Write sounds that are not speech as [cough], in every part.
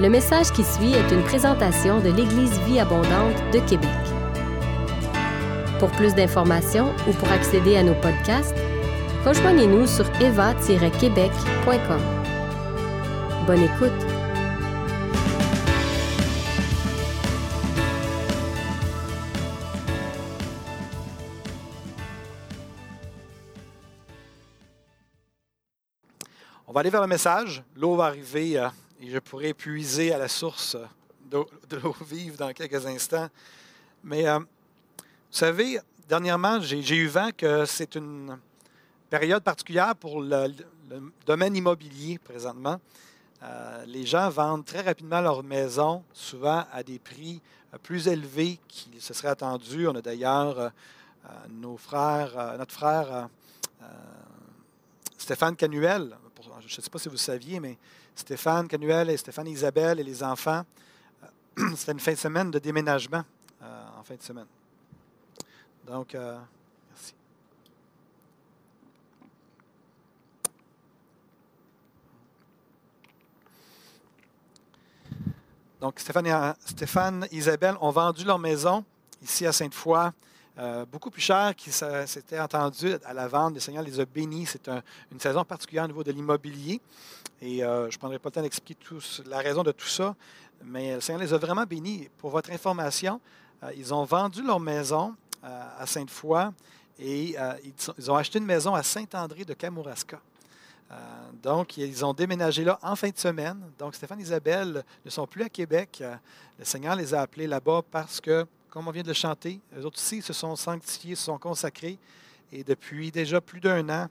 Le message qui suit est une présentation de l'Église Vie Abondante de Québec. Pour plus d'informations ou pour accéder à nos podcasts, rejoignez-nous sur eva-québec.com. Bonne écoute! On va aller vers le message. L'eau va arriver euh, et je pourrai puiser à la source de l'eau vive dans quelques instants. Mais euh, vous savez, dernièrement, j'ai eu vent que c'est une période particulière pour le, domaine immobilier présentement. Euh, les gens vendent très rapidement leur maison, souvent à des prix euh, plus élevés qu'il se serait attendu. On a d'ailleurs nos frères, notre frère Stéphane Canuel, je ne sais pas si vous saviez, mais Stéphane Canuel et Stéphane Isabelle et les enfants, euh, [clears throat] c'était une fin de semaine de déménagement euh, en fin de semaine. Donc, euh, merci. Donc, Stéphane et, Isabelle ont vendu leur maison ici à Sainte-Foy, euh, beaucoup plus cher qu'il s'a- s'était entendu à la vente. Le Seigneur les a bénis. C'est un- une saison particulière au niveau de l'immobilier. Et euh, je ne prendrai pas le temps d'expliquer la raison de tout ça, mais le Seigneur les a vraiment bénis. Pour votre information, euh, ils ont vendu leur maison à Sainte-Foy et ils, ont acheté une maison à Saint-André de Kamouraska. Donc, ils ont déménagé là en fin de semaine. Donc, Stéphane et Isabelle ne sont plus à Québec. Le Seigneur les a appelés là-bas parce que, comme on vient de le chanter, eux autres aussi se sont sanctifiés, se sont consacrés. Et depuis déjà plus d'un an,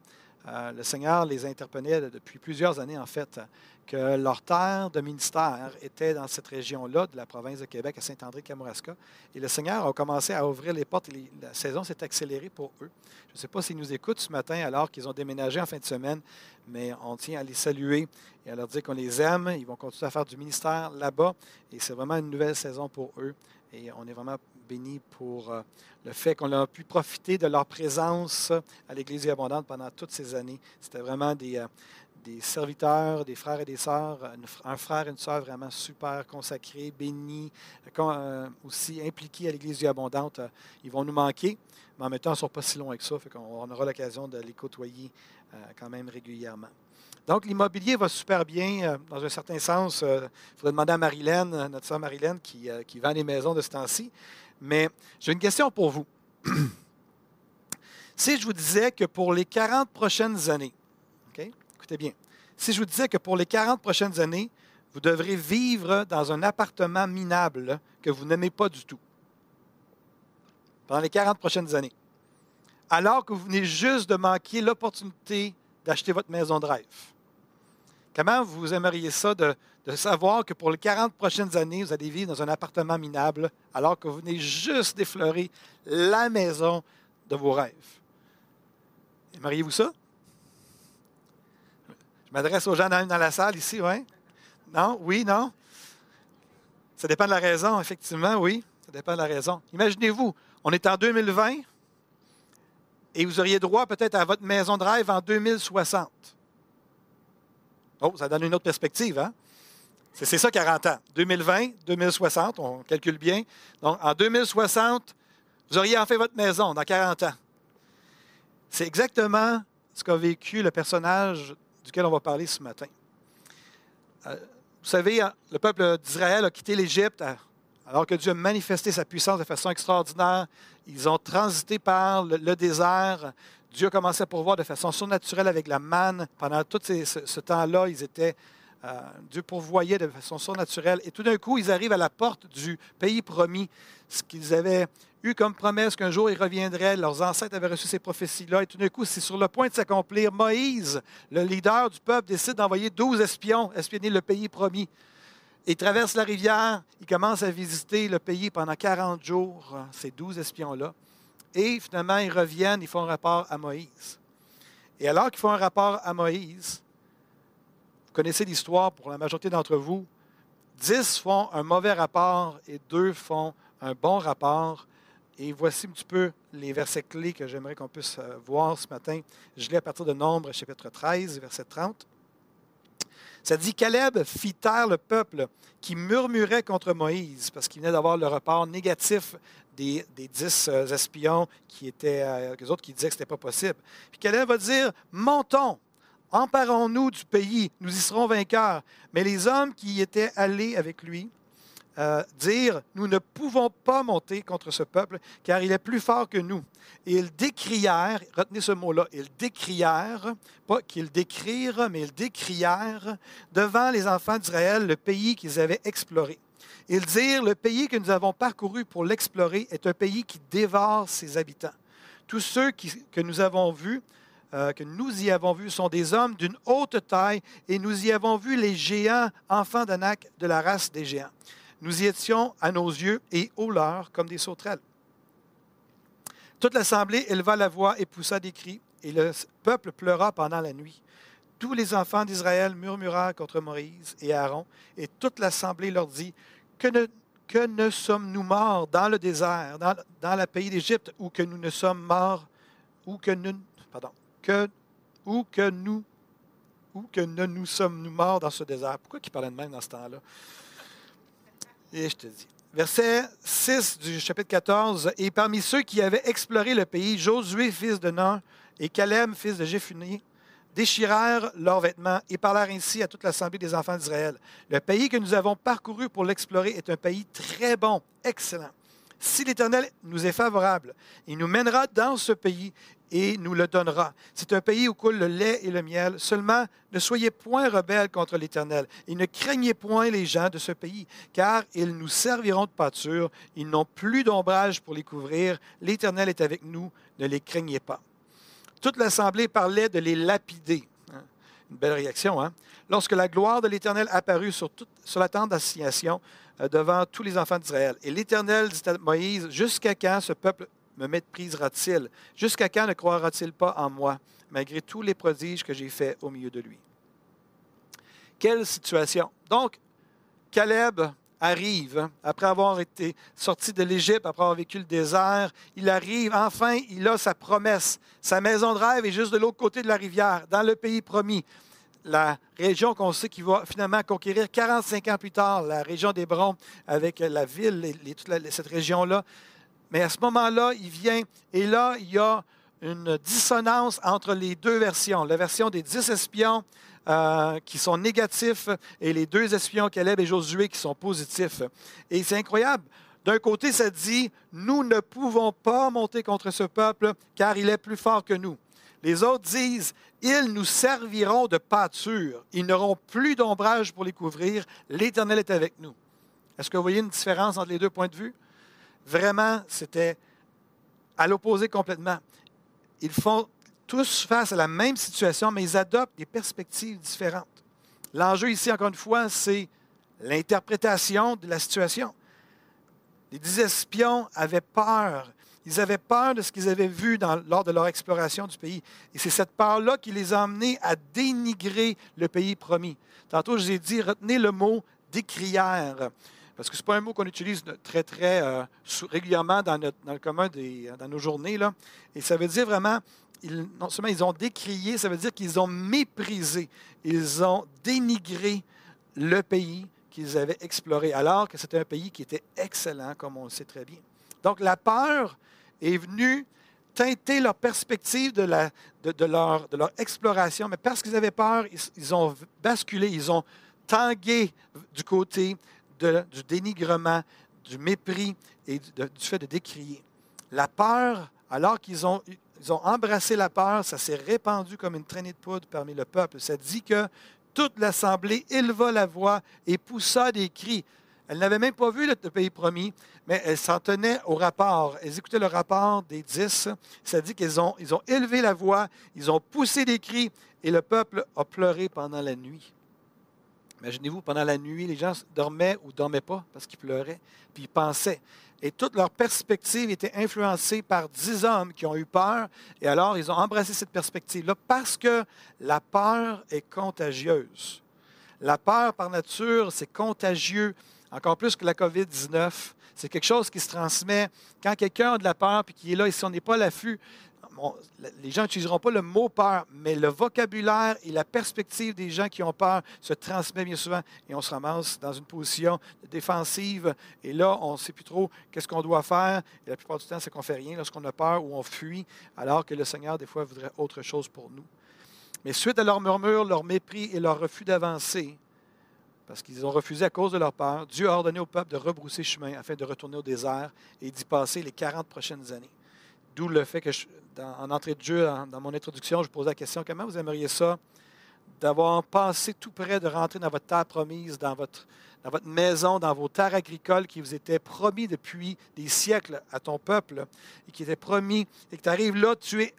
euh, le Seigneur les interpellait depuis plusieurs années, en fait, que leur terre de ministère était dans cette région-là, de la province de Québec, à Saint-André-Kamouraska. Et le Seigneur a commencé à ouvrir les portes et les- la saison s'est accélérée pour eux. Je ne sais pas s'ils nous écoutent ce matin alors qu'ils ont déménagé en fin de semaine, mais on tient à les saluer et à leur dire qu'on les aime. Ils vont continuer à faire du ministère là-bas et c'est vraiment une nouvelle saison pour eux. Et on est vraiment bénis pour euh, le fait qu'on a pu profiter de leur présence à l'Église Abondante pendant toutes ces années. C'était vraiment des, euh, des serviteurs, des frères et des sœurs, un frère et une sœur vraiment super consacrés, bénis, euh, aussi impliqués à l'Église Vie Abondante. Ils vont nous manquer, mais en même temps, ils ne sont pas si loin que ça, fait qu'on on aura l'occasion de les côtoyer quand même régulièrement. Donc, l'immobilier va super bien, dans un certain sens. Il faudrait demander à Marilyn, notre sœur Marilyn, qui, qui vend les maisons de ce temps-ci. Mais j'ai une question pour vous. [clears throat] si je vous disais que pour les 40 prochaines années, écoutez bien, si je vous disais que pour les 40 prochaines années, vous devrez vivre dans un appartement minable que vous n'aimez pas du tout, pendant les 40 prochaines années, alors que vous venez juste de manquer l'opportunité d'acheter votre maison de rêve. Comment vous aimeriez ça de, savoir que pour les 40 prochaines années, vous allez vivre dans un appartement minable alors que vous venez juste d'effleurer la maison de vos rêves? Aimeriez-vous ça? Je m'adresse aux gens dans, dans la salle ici, oui? Non? Oui? Non? Ça dépend de la raison, effectivement, oui. Ça dépend de la raison. Imaginez-vous, on est en 2020 et vous auriez droit peut-être à votre maison de rêve en 2060. Oh, ça donne une autre perspective, hein? C'est ça 40 ans. 2020, 2060, on calcule bien. Donc, en 2060, vous auriez enfin votre maison dans 40 ans. C'est exactement ce qu'a vécu le personnage duquel on va parler ce matin. Euh, vous savez, hein, le peuple d'Israël a quitté l'Égypte à- alors que Dieu a manifesté sa puissance de façon extraordinaire. Ils ont transité par le désert. Dieu a commencé à pourvoir de façon surnaturelle avec la manne. Pendant tout ce, temps-là, ils étaient, euh, Dieu pourvoyait de façon surnaturelle. Et tout d'un coup, ils arrivent à la porte du pays promis, ce qu'ils avaient eu comme promesse qu'un jour ils reviendraient. Leurs ancêtres avaient reçu ces prophéties-là. Et tout d'un coup, c'est sur le point de s'accomplir. Moïse, le leader du peuple, décide d'envoyer 12 espions espionner le pays promis. Ils traversent la rivière, ils commencent à visiter le pays pendant 40 jours, ces 12 espions-là. Et finalement, ils reviennent, ils font un rapport à Moïse. Et alors qu'ils font un rapport à Moïse, vous connaissez l'histoire pour la majorité d'entre vous, 10 font un mauvais rapport et 2 font un bon rapport. Et voici un petit peu les versets clés que j'aimerais qu'on puisse euh, voir ce matin. Je lis à partir de Nombre, chapitre 13, verset 30. Ça dit Caleb fit taire le peuple qui murmurait contre Moïse parce qu'il venait d'avoir le report négatif des, dix euh, espions qui étaient, euh, les autres qui disaient que ce n'était pas possible. Puis Caleb va dire Montons, emparons-nous du pays, nous y serons vainqueurs. Mais les hommes qui étaient allés avec lui, euh, dire Nous ne pouvons pas monter contre ce peuple, car il est plus fort que nous. Et ils décrièrent, retenez ce mot-là, ils décrièrent, pas qu'ils décrirent, mais ils décrièrent devant les enfants d'Israël le pays qu'ils avaient exploré. Ils dirent Le pays que nous avons parcouru pour l'explorer est un pays qui dévore ses habitants. Tous ceux que nous avons vus, euh, que nous y avons vus sont des hommes d'une haute taille, et nous y avons vu les géants, enfants d'Anak, de la race des géants. Nous y étions à nos yeux et au leurs comme des sauterelles. Toute l'assemblée éleva la voix et poussa des cris, et le peuple pleura pendant la nuit. Tous les enfants d'Israël murmurèrent contre Moïse et Aaron, et toute l'assemblée leur dit Que ne, sommes-nous morts dans le désert, dans, le pays d'Égypte, ou que nous ne sommes morts, ou que nous, ou que nous, nous sommes-nous morts dans ce désert. Pourquoi il parlait de même dans ce temps-là? Et je te dis. Verset 6 du chapitre 14. Et parmi ceux qui avaient exploré le pays, Josué, fils de Nun, et Caleb, fils de Jéphuné, déchirèrent leurs vêtements et parlèrent ainsi à toute l'assemblée des enfants d'Israël. Le pays que nous avons parcouru pour l'explorer est un pays très bon, excellent. Si l'Éternel nous est favorable, il nous mènera dans ce pays et nous le donnera. C'est un pays où coule le lait et le miel. Seulement, ne soyez point rebelles contre l'Éternel et ne craignez point les gens de ce pays, car ils nous serviront de pâture. Ils n'ont plus d'ombrage pour les couvrir. L'Éternel est avec nous. Ne les craignez pas. Toute l'assemblée parlait de les lapider. Hein? Une belle réaction, hein? Lorsque la gloire de l'Éternel apparut sur, sur la tente d'assignation euh, devant tous les enfants d'Israël. Et l'Éternel dit à Moïse, jusqu'à quand ce peuple me méprisera-t-il? Jusqu'à quand ne croira-t-il pas en moi, malgré tous les prodiges que j'ai faits au milieu de lui? Quelle situation! Donc, Caleb arrive, après avoir été sorti de l'Égypte, après avoir vécu le désert, il arrive, enfin, il a sa promesse. Sa maison de rêve est juste de l'autre côté de la rivière, dans le pays promis. La région qu'on sait qu'il va finalement conquérir 45 ans plus tard, la région d'Hébron, avec la ville et toute cette région-là, mais à ce moment-là, il vient et là, il y a une dissonance entre les deux versions. La version des dix espions euh, qui sont négatifs et les deux espions, Caleb et Josué, qui sont positifs. Et c'est incroyable. D'un côté, ça dit, nous ne pouvons pas monter contre ce peuple car il est plus fort que nous. Les autres disent, ils nous serviront de pâture. Ils n'auront plus d'ombrage pour les couvrir. L'Éternel est avec nous. Est-ce que vous voyez une différence entre les deux points de vue? Vraiment, c'était à l'opposé complètement. Ils font tous face à la même situation, mais ils adoptent des perspectives différentes. L'enjeu ici, encore une fois, c'est l'interprétation de la situation. Les dix espions avaient peur. Ils avaient peur de ce qu'ils avaient vu lors de leur exploration du pays. Et c'est cette peur-là qui les a amenés à dénigrer le pays promis. Tantôt, je vous ai dit, retenez le mot décrière parce que ce n'est pas un mot qu'on utilise très, très euh, régulièrement dans, le commun des, dans nos journées. Là. Et ça veut dire vraiment, non seulement ils ont décrié, ça veut dire qu'ils ont méprisé, ils ont dénigré le pays qu'ils avaient exploré, alors que c'était un pays qui était excellent, comme on le sait très bien. Donc la peur est venue teinter leur perspective de, leur, exploration, mais parce qu'ils avaient peur, ils, ont basculé, ils ont tangué du côté du dénigrement, du mépris et du, fait de décrier. La peur, alors qu'ils ont, ils ont embrassé la peur, ça s'est répandu comme une traînée de poudre parmi le peuple. Ça dit que toute l'assemblée éleva la voix et poussa des cris. Elle n'avait même pas vu le pays promis, mais elle s'en tenait au rapport. Elles écoutaient le rapport des dix. Ça dit qu'ils ont, ils ont élevé la voix, ils ont poussé des cris, et le peuple a pleuré pendant la nuit. Imaginez-vous, pendant la nuit, les gens dormaient ou ne dormaient pas parce qu'ils pleuraient, puis ils pensaient. Et toute leur perspective était influencée par dix hommes qui ont eu peur. Et alors, ils ont embrassé cette perspective-là parce que la peur est contagieuse. La peur, par nature, c'est contagieux, encore plus que la COVID-19. C'est quelque chose qui se transmet. Quand quelqu'un a de la peur puis qui est là, et si on n'est pas à l'affût, les gens n'utiliseront pas le mot peur, mais le vocabulaire et la perspective des gens qui ont peur se transmet bien souvent et on se ramasse dans une position défensive et là, on ne sait plus trop qu'est-ce qu'on doit faire. Et la plupart du temps, c'est qu'on ne fait rien lorsqu'on a peur ou on fuit, alors que le Seigneur, des fois, voudrait autre chose pour nous. Mais suite à leur murmure, leur mépris et leur refus d'avancer, parce qu'ils ont refusé à cause de leur peur, Dieu a ordonné au peuple de rebrousser chemin afin de retourner au désert et d'y passer les 40 prochaines années. D'où le fait que, en entrée de jeu, dans mon introduction, je posais la question comment vous aimeriez ça d'avoir passé tout près de rentrer dans votre terre promise, dans votre, dans votre maison, dans vos terres agricoles qui vous étaient promis depuis des siècles à ton peuple et qui étaient promis, et que tu arrives là, tu es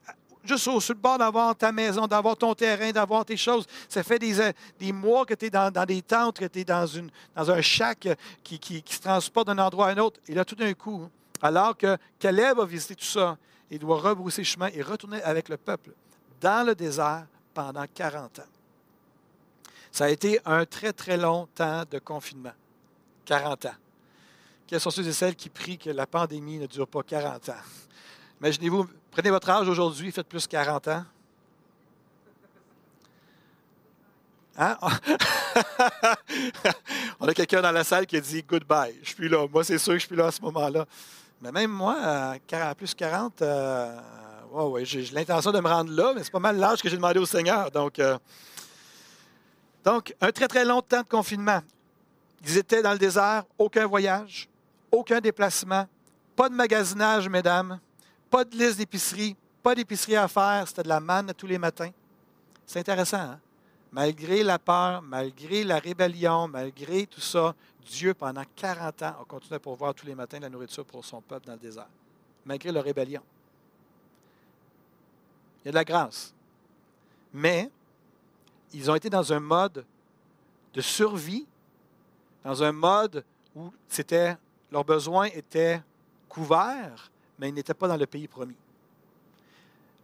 juste au, sur le bord d'avoir ta maison, d'avoir ton terrain, d'avoir tes choses. Ça fait des, euh, des mois que tu es dans, des tentes, que tu es dans, une, dans un chac qui, qui, se transporte d'un endroit à un autre. Et là, tout d'un coup, alors que Caleb a visité tout ça, il doit rebrousser chemin et retourner avec le peuple dans le désert pendant 40 ans. Ça a été un très, très long temps de confinement. 40 ans. Quels sont ceux et celles qui prient que la pandémie ne dure pas 40 ans? Imaginez-vous, prenez votre âge aujourd'hui, faites plus 40 ans. Hein? [laughs] On a quelqu'un dans la salle qui dit goodbye. Je suis là. Moi, c'est sûr que je suis là à ce moment-là. Mais même moi, à plus 40, euh, j'ai l'intention de me rendre là, mais c'est pas mal l'âge que j'ai demandé au Seigneur. Donc, euh, donc, un très, très long temps de confinement. Ils étaient dans le désert, aucun voyage, aucun déplacement, pas de magasinage, mesdames. Pas de liste d'épicerie, pas d'épicerie à faire, c'était de la manne tous les matins. C'est intéressant, hein? Malgré la peur, malgré la rébellion, malgré tout ça, Dieu, pendant 40 ans, a continué à pourvoir tous les matins la nourriture pour son peuple dans le désert, malgré leur rébellion. Il y a de la grâce. Mais ils ont été dans un mode de survie, dans un mode où leurs besoins étaient couverts, mais ils n'étaient pas dans le pays promis.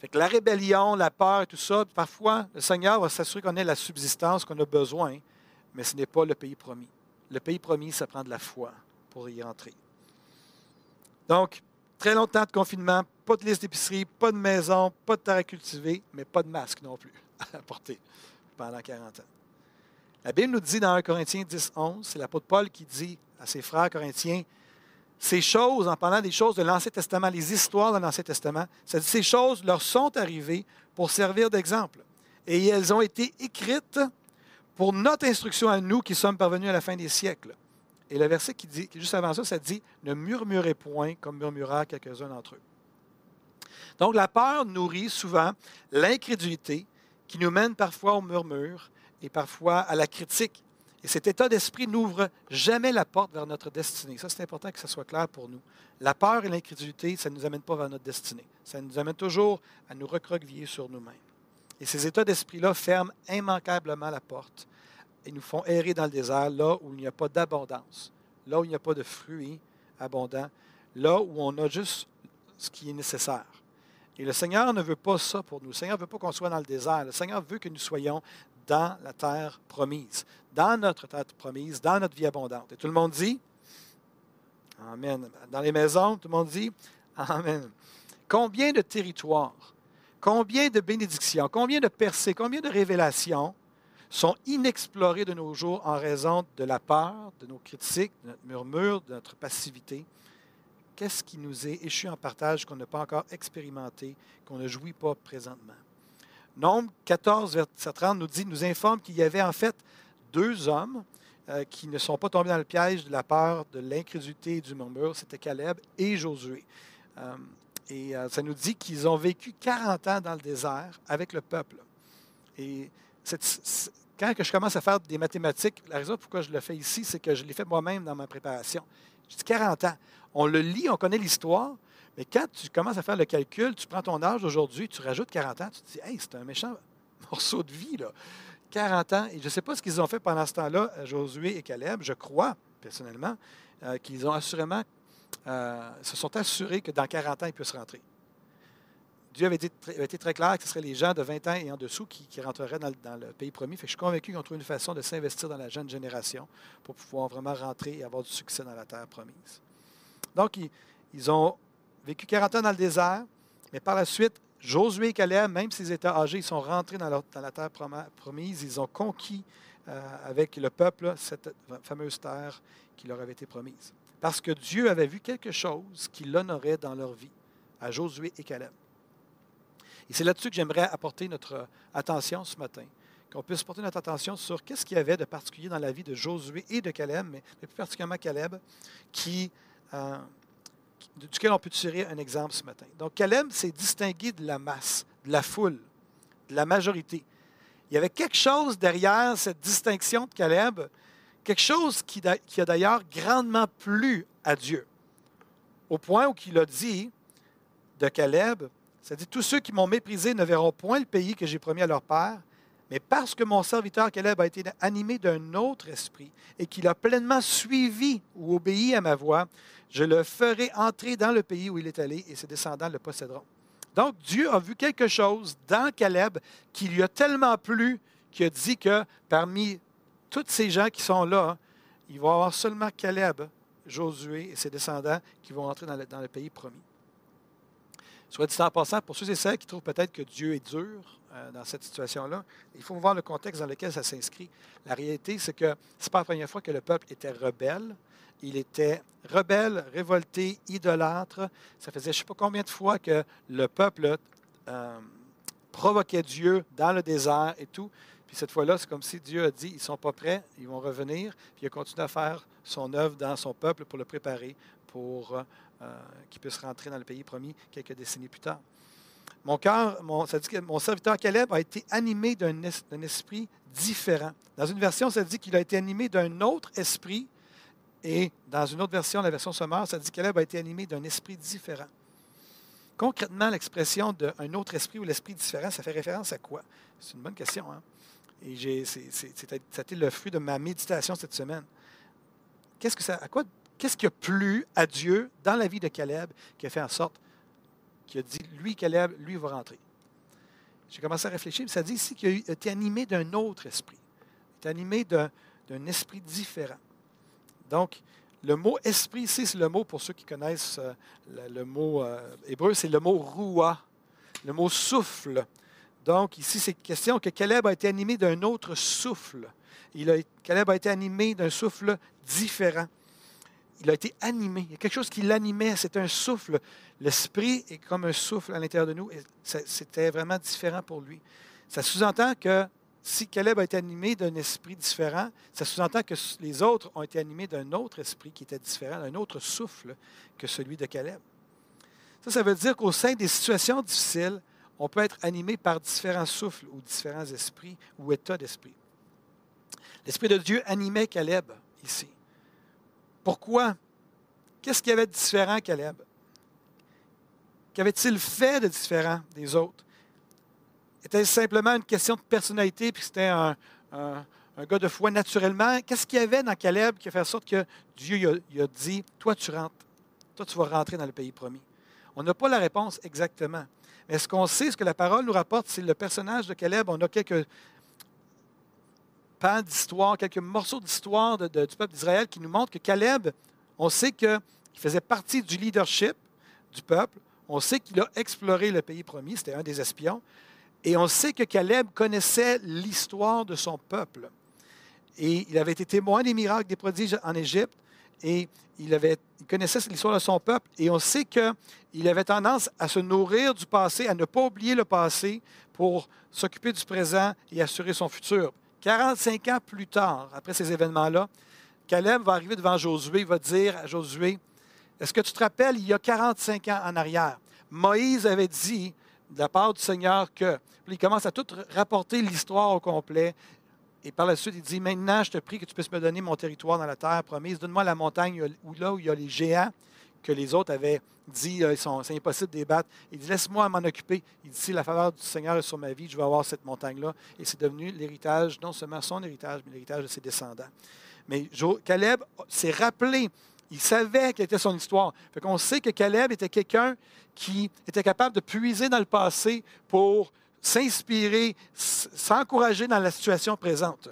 Fait que la rébellion, la peur, tout ça, parfois, le Seigneur va s'assurer qu'on ait la subsistance qu'on a besoin, mais ce n'est pas le pays promis. Le pays promis, ça prend de la foi pour y entrer. Donc, très longtemps de confinement, pas de liste d'épicerie, pas de maison, pas de terre à cultiver, mais pas de masque non plus [laughs] à porter pendant 40 ans. La Bible nous dit dans 1 Corinthiens 10, 11, c'est l'apôtre Paul qui dit à ses frères corinthiens, ces choses, en parlant des choses de l'Ancien Testament, les histoires de l'Ancien Testament, ces choses leur sont arrivées pour servir d'exemple. Et elles ont été écrites pour notre instruction à nous qui sommes parvenus à la fin des siècles. Et le verset qui dit, juste avant ça, ça dit Ne murmurez point comme murmurèrent quelques-uns d'entre eux. Donc la peur nourrit souvent l'incrédulité qui nous mène parfois au murmure et parfois à la critique et cet état d'esprit n'ouvre jamais la porte vers notre destinée. Ça, c'est important que ça soit clair pour nous. La peur et l'incrédulité, ça ne nous amène pas vers notre destinée. Ça nous amène toujours à nous recroqueviller sur nous-mêmes. Et ces états d'esprit-là ferment immanquablement la porte et nous font errer dans le désert, là où il n'y a pas d'abondance, là où il n'y a pas de fruits abondants, là où on a juste ce qui est nécessaire. Et le Seigneur ne veut pas ça pour nous. Le Seigneur ne veut pas qu'on soit dans le désert. Le Seigneur veut que nous soyons dans la terre promise, dans notre terre promise, dans notre vie abondante. Et tout le monde dit Amen. Dans les maisons, tout le monde dit Amen. Combien de territoires, combien de bénédictions, combien de percées, combien de révélations sont inexplorées de nos jours en raison de la peur, de nos critiques, de notre murmure, de notre passivité? Qu'est-ce qui nous est échu en partage qu'on n'a pas encore expérimenté, qu'on ne jouit pas présentement? Nombre 14, verset 30 nous dit, nous informe qu'il y avait en fait deux hommes euh, qui ne sont pas tombés dans le piège de la peur, de l'incrédulité et du murmure. C'était Caleb et Josué. Euh, et euh, ça nous dit qu'ils ont vécu 40 ans dans le désert avec le peuple. Et quand je commence à faire des mathématiques, la raison pourquoi je le fais ici, c'est que je l'ai fait moi-même dans ma préparation. Je dis 40 ans. On le lit, on connaît l'histoire, mais quand tu commences à faire le calcul, tu prends ton âge aujourd'hui, tu rajoutes 40 ans, tu te dis, hey, c'est un méchant [laughs] morceau de vie, là. 40 ans. Et je ne sais pas ce qu'ils ont fait pendant ce temps-là, Josué et Caleb. Je crois, personnellement, euh, qu'ils ont assurément, euh, se sont assurés que dans 40 ans, ils puissent rentrer. Dieu avait été, très clair que ce seraient les gens de 20 ans et en dessous qui, rentreraient dans, le pays promis. Je suis convaincu qu'ils ont trouvé une façon de s'investir dans la jeune génération pour pouvoir vraiment rentrer et avoir du succès dans la terre promise. Donc, ils ont vécu 40 ans dans le désert, mais par la suite, Josué et Caleb, même s'ils étaient âgés, ils sont rentrés dans, la terre promise. Ils ont conquis euh, avec le peuple cette fameuse terre qui leur avait été promise. Parce que Dieu avait vu quelque chose qui l'honorait dans leur vie, à Josué et Caleb. Et c'est là-dessus que j'aimerais apporter notre attention ce matin, qu'on puisse porter notre attention sur qu'est-ce qu'il y avait de particulier dans la vie de Josué et de Caleb, mais plus particulièrement Caleb, qui, euh, duquel on peut tirer un exemple ce matin. Donc Caleb s'est distingué de la masse, de la foule, de la majorité. Il y avait quelque chose derrière cette distinction de Caleb, quelque chose qui, a d'ailleurs grandement plu à Dieu, au point où il a dit de Caleb, c'est-à-dire, tous ceux qui m'ont méprisé ne verront point le pays que j'ai promis à leur père, mais parce que mon serviteur Caleb a été animé d'un autre esprit et qu'il a pleinement suivi ou obéi à ma voix, je le ferai entrer dans le pays où il est allé et ses descendants le posséderont. Donc, Dieu a vu quelque chose dans Caleb qui lui a tellement plu qu'il a dit que parmi tous ces gens qui sont là, il va y avoir seulement Caleb, Josué et ses descendants qui vont entrer dans le, pays promis. Soit dit en passant, pour ceux et celles qui trouvent peut-être que Dieu est dur euh, dans cette situation-là, il faut voir le contexte dans lequel ça s'inscrit. La réalité, c'est que ce n'est pas la première fois que le peuple était rebelle. Il était rebelle, révolté, idolâtre. Ça faisait je ne sais pas combien de fois que le peuple euh, provoquait Dieu dans le désert et tout. Puis cette fois-là, c'est comme si Dieu a dit, ils ne sont pas prêts, ils vont revenir. Puis il a continué à faire son œuvre dans son peuple pour le préparer pour euh, euh, qui puisse rentrer dans le pays promis quelques décennies plus tard. Mon cœur, mon, ça dit que mon serviteur Caleb a été animé d'un esprit différent. Dans une version, ça dit qu'il a été animé d'un autre esprit, et dans une autre version, la version sommaire, ça dit Caleb a été animé d'un esprit différent. Concrètement, l'expression d'un autre esprit ou l'esprit différent, ça fait référence à quoi? C'est une bonne question. Hein? Et c'était le fruit de ma méditation cette semaine. Qu'est-ce que ça, à quoi Qu'est-ce qui a plu à Dieu dans la vie de Caleb qui a fait en sorte qu'il a dit, lui, Caleb, lui, va rentrer? J'ai commencé à réfléchir, ça dit ici qu'il a été animé d'un autre esprit. Il est animé d'un esprit différent. Donc, le mot esprit ici, c'est le mot, pour ceux qui connaissent euh, le, mot euh, hébreu, c'est le mot roua, le mot souffle. Donc, ici, c'est question que Caleb a été animé d'un autre souffle. Il a, Caleb a été animé d'un souffle différent il a été animé. Il y a quelque chose qui l'animait. C'est un souffle. L'esprit est comme un souffle à l'intérieur de nous. C'était vraiment différent pour lui. Ça sous-entend que si Caleb a été animé d'un esprit différent, ça sous-entend que les autres ont été animés d'un autre esprit qui était différent, d'un autre souffle que celui de Caleb. Ça, ça veut dire qu'au sein des situations difficiles, on peut être animé par différents souffles ou différents esprits ou états d'esprit. L'Esprit de Dieu animait Caleb ici. Pourquoi? Qu'est-ce qu'il y avait de différent, Caleb? Qu'avait-il fait de différent des autres? Était-ce simplement une question de personnalité, puis c'était un, gars de foi naturellement? Qu'est-ce qu'il y avait dans Caleb qui a fait en sorte que Dieu a, a dit, toi tu rentres, toi tu vas rentrer dans le pays promis? On n'a pas la réponse exactement. Mais ce qu'on sait, ce que la parole nous rapporte, c'est le personnage de Caleb. On a quelques pans d'histoire, quelques morceaux d'histoire du peuple d'Israël qui nous montrent que Caleb, on sait qu'il faisait partie du leadership du peuple. On sait qu'il a exploré le pays promis, c'était un des espions. Et on sait que Caleb connaissait l'histoire de son peuple. Et il avait été témoin des miracles, des prodiges en Égypte. Et il, connaissait l'histoire de son peuple. Et on sait qu'il avait tendance à se nourrir du passé, à ne pas oublier le passé pour s'occuper du présent et assurer son futur. 45 ans plus tard, après ces événements-là, Caleb va arriver devant Josué, il va dire à Josué, est-ce que tu te rappelles, il y a 45 ans en arrière, Moïse avait dit de la part du Seigneur que, il commence à tout rapporter l'histoire au complet, et par la suite, il dit, maintenant, je te prie que tu puisses me donner mon territoire dans la terre promise, donne-moi la montagne où, là où il y a les géants que les autres avaient dit, euh, c'est impossible de débattre. Il dit, laisse-moi m'en occuper. Il dit, si la faveur du Seigneur est sur ma vie, je vais avoir cette montagne-là. Et c'est devenu l'héritage, non seulement son héritage, mais l'héritage de ses descendants. Mais Caleb s'est rappelé, il savait quelle était son histoire. Fait qu'on sait que Caleb était quelqu'un qui était capable de puiser dans le passé pour s'inspirer, s'encourager dans la situation présente.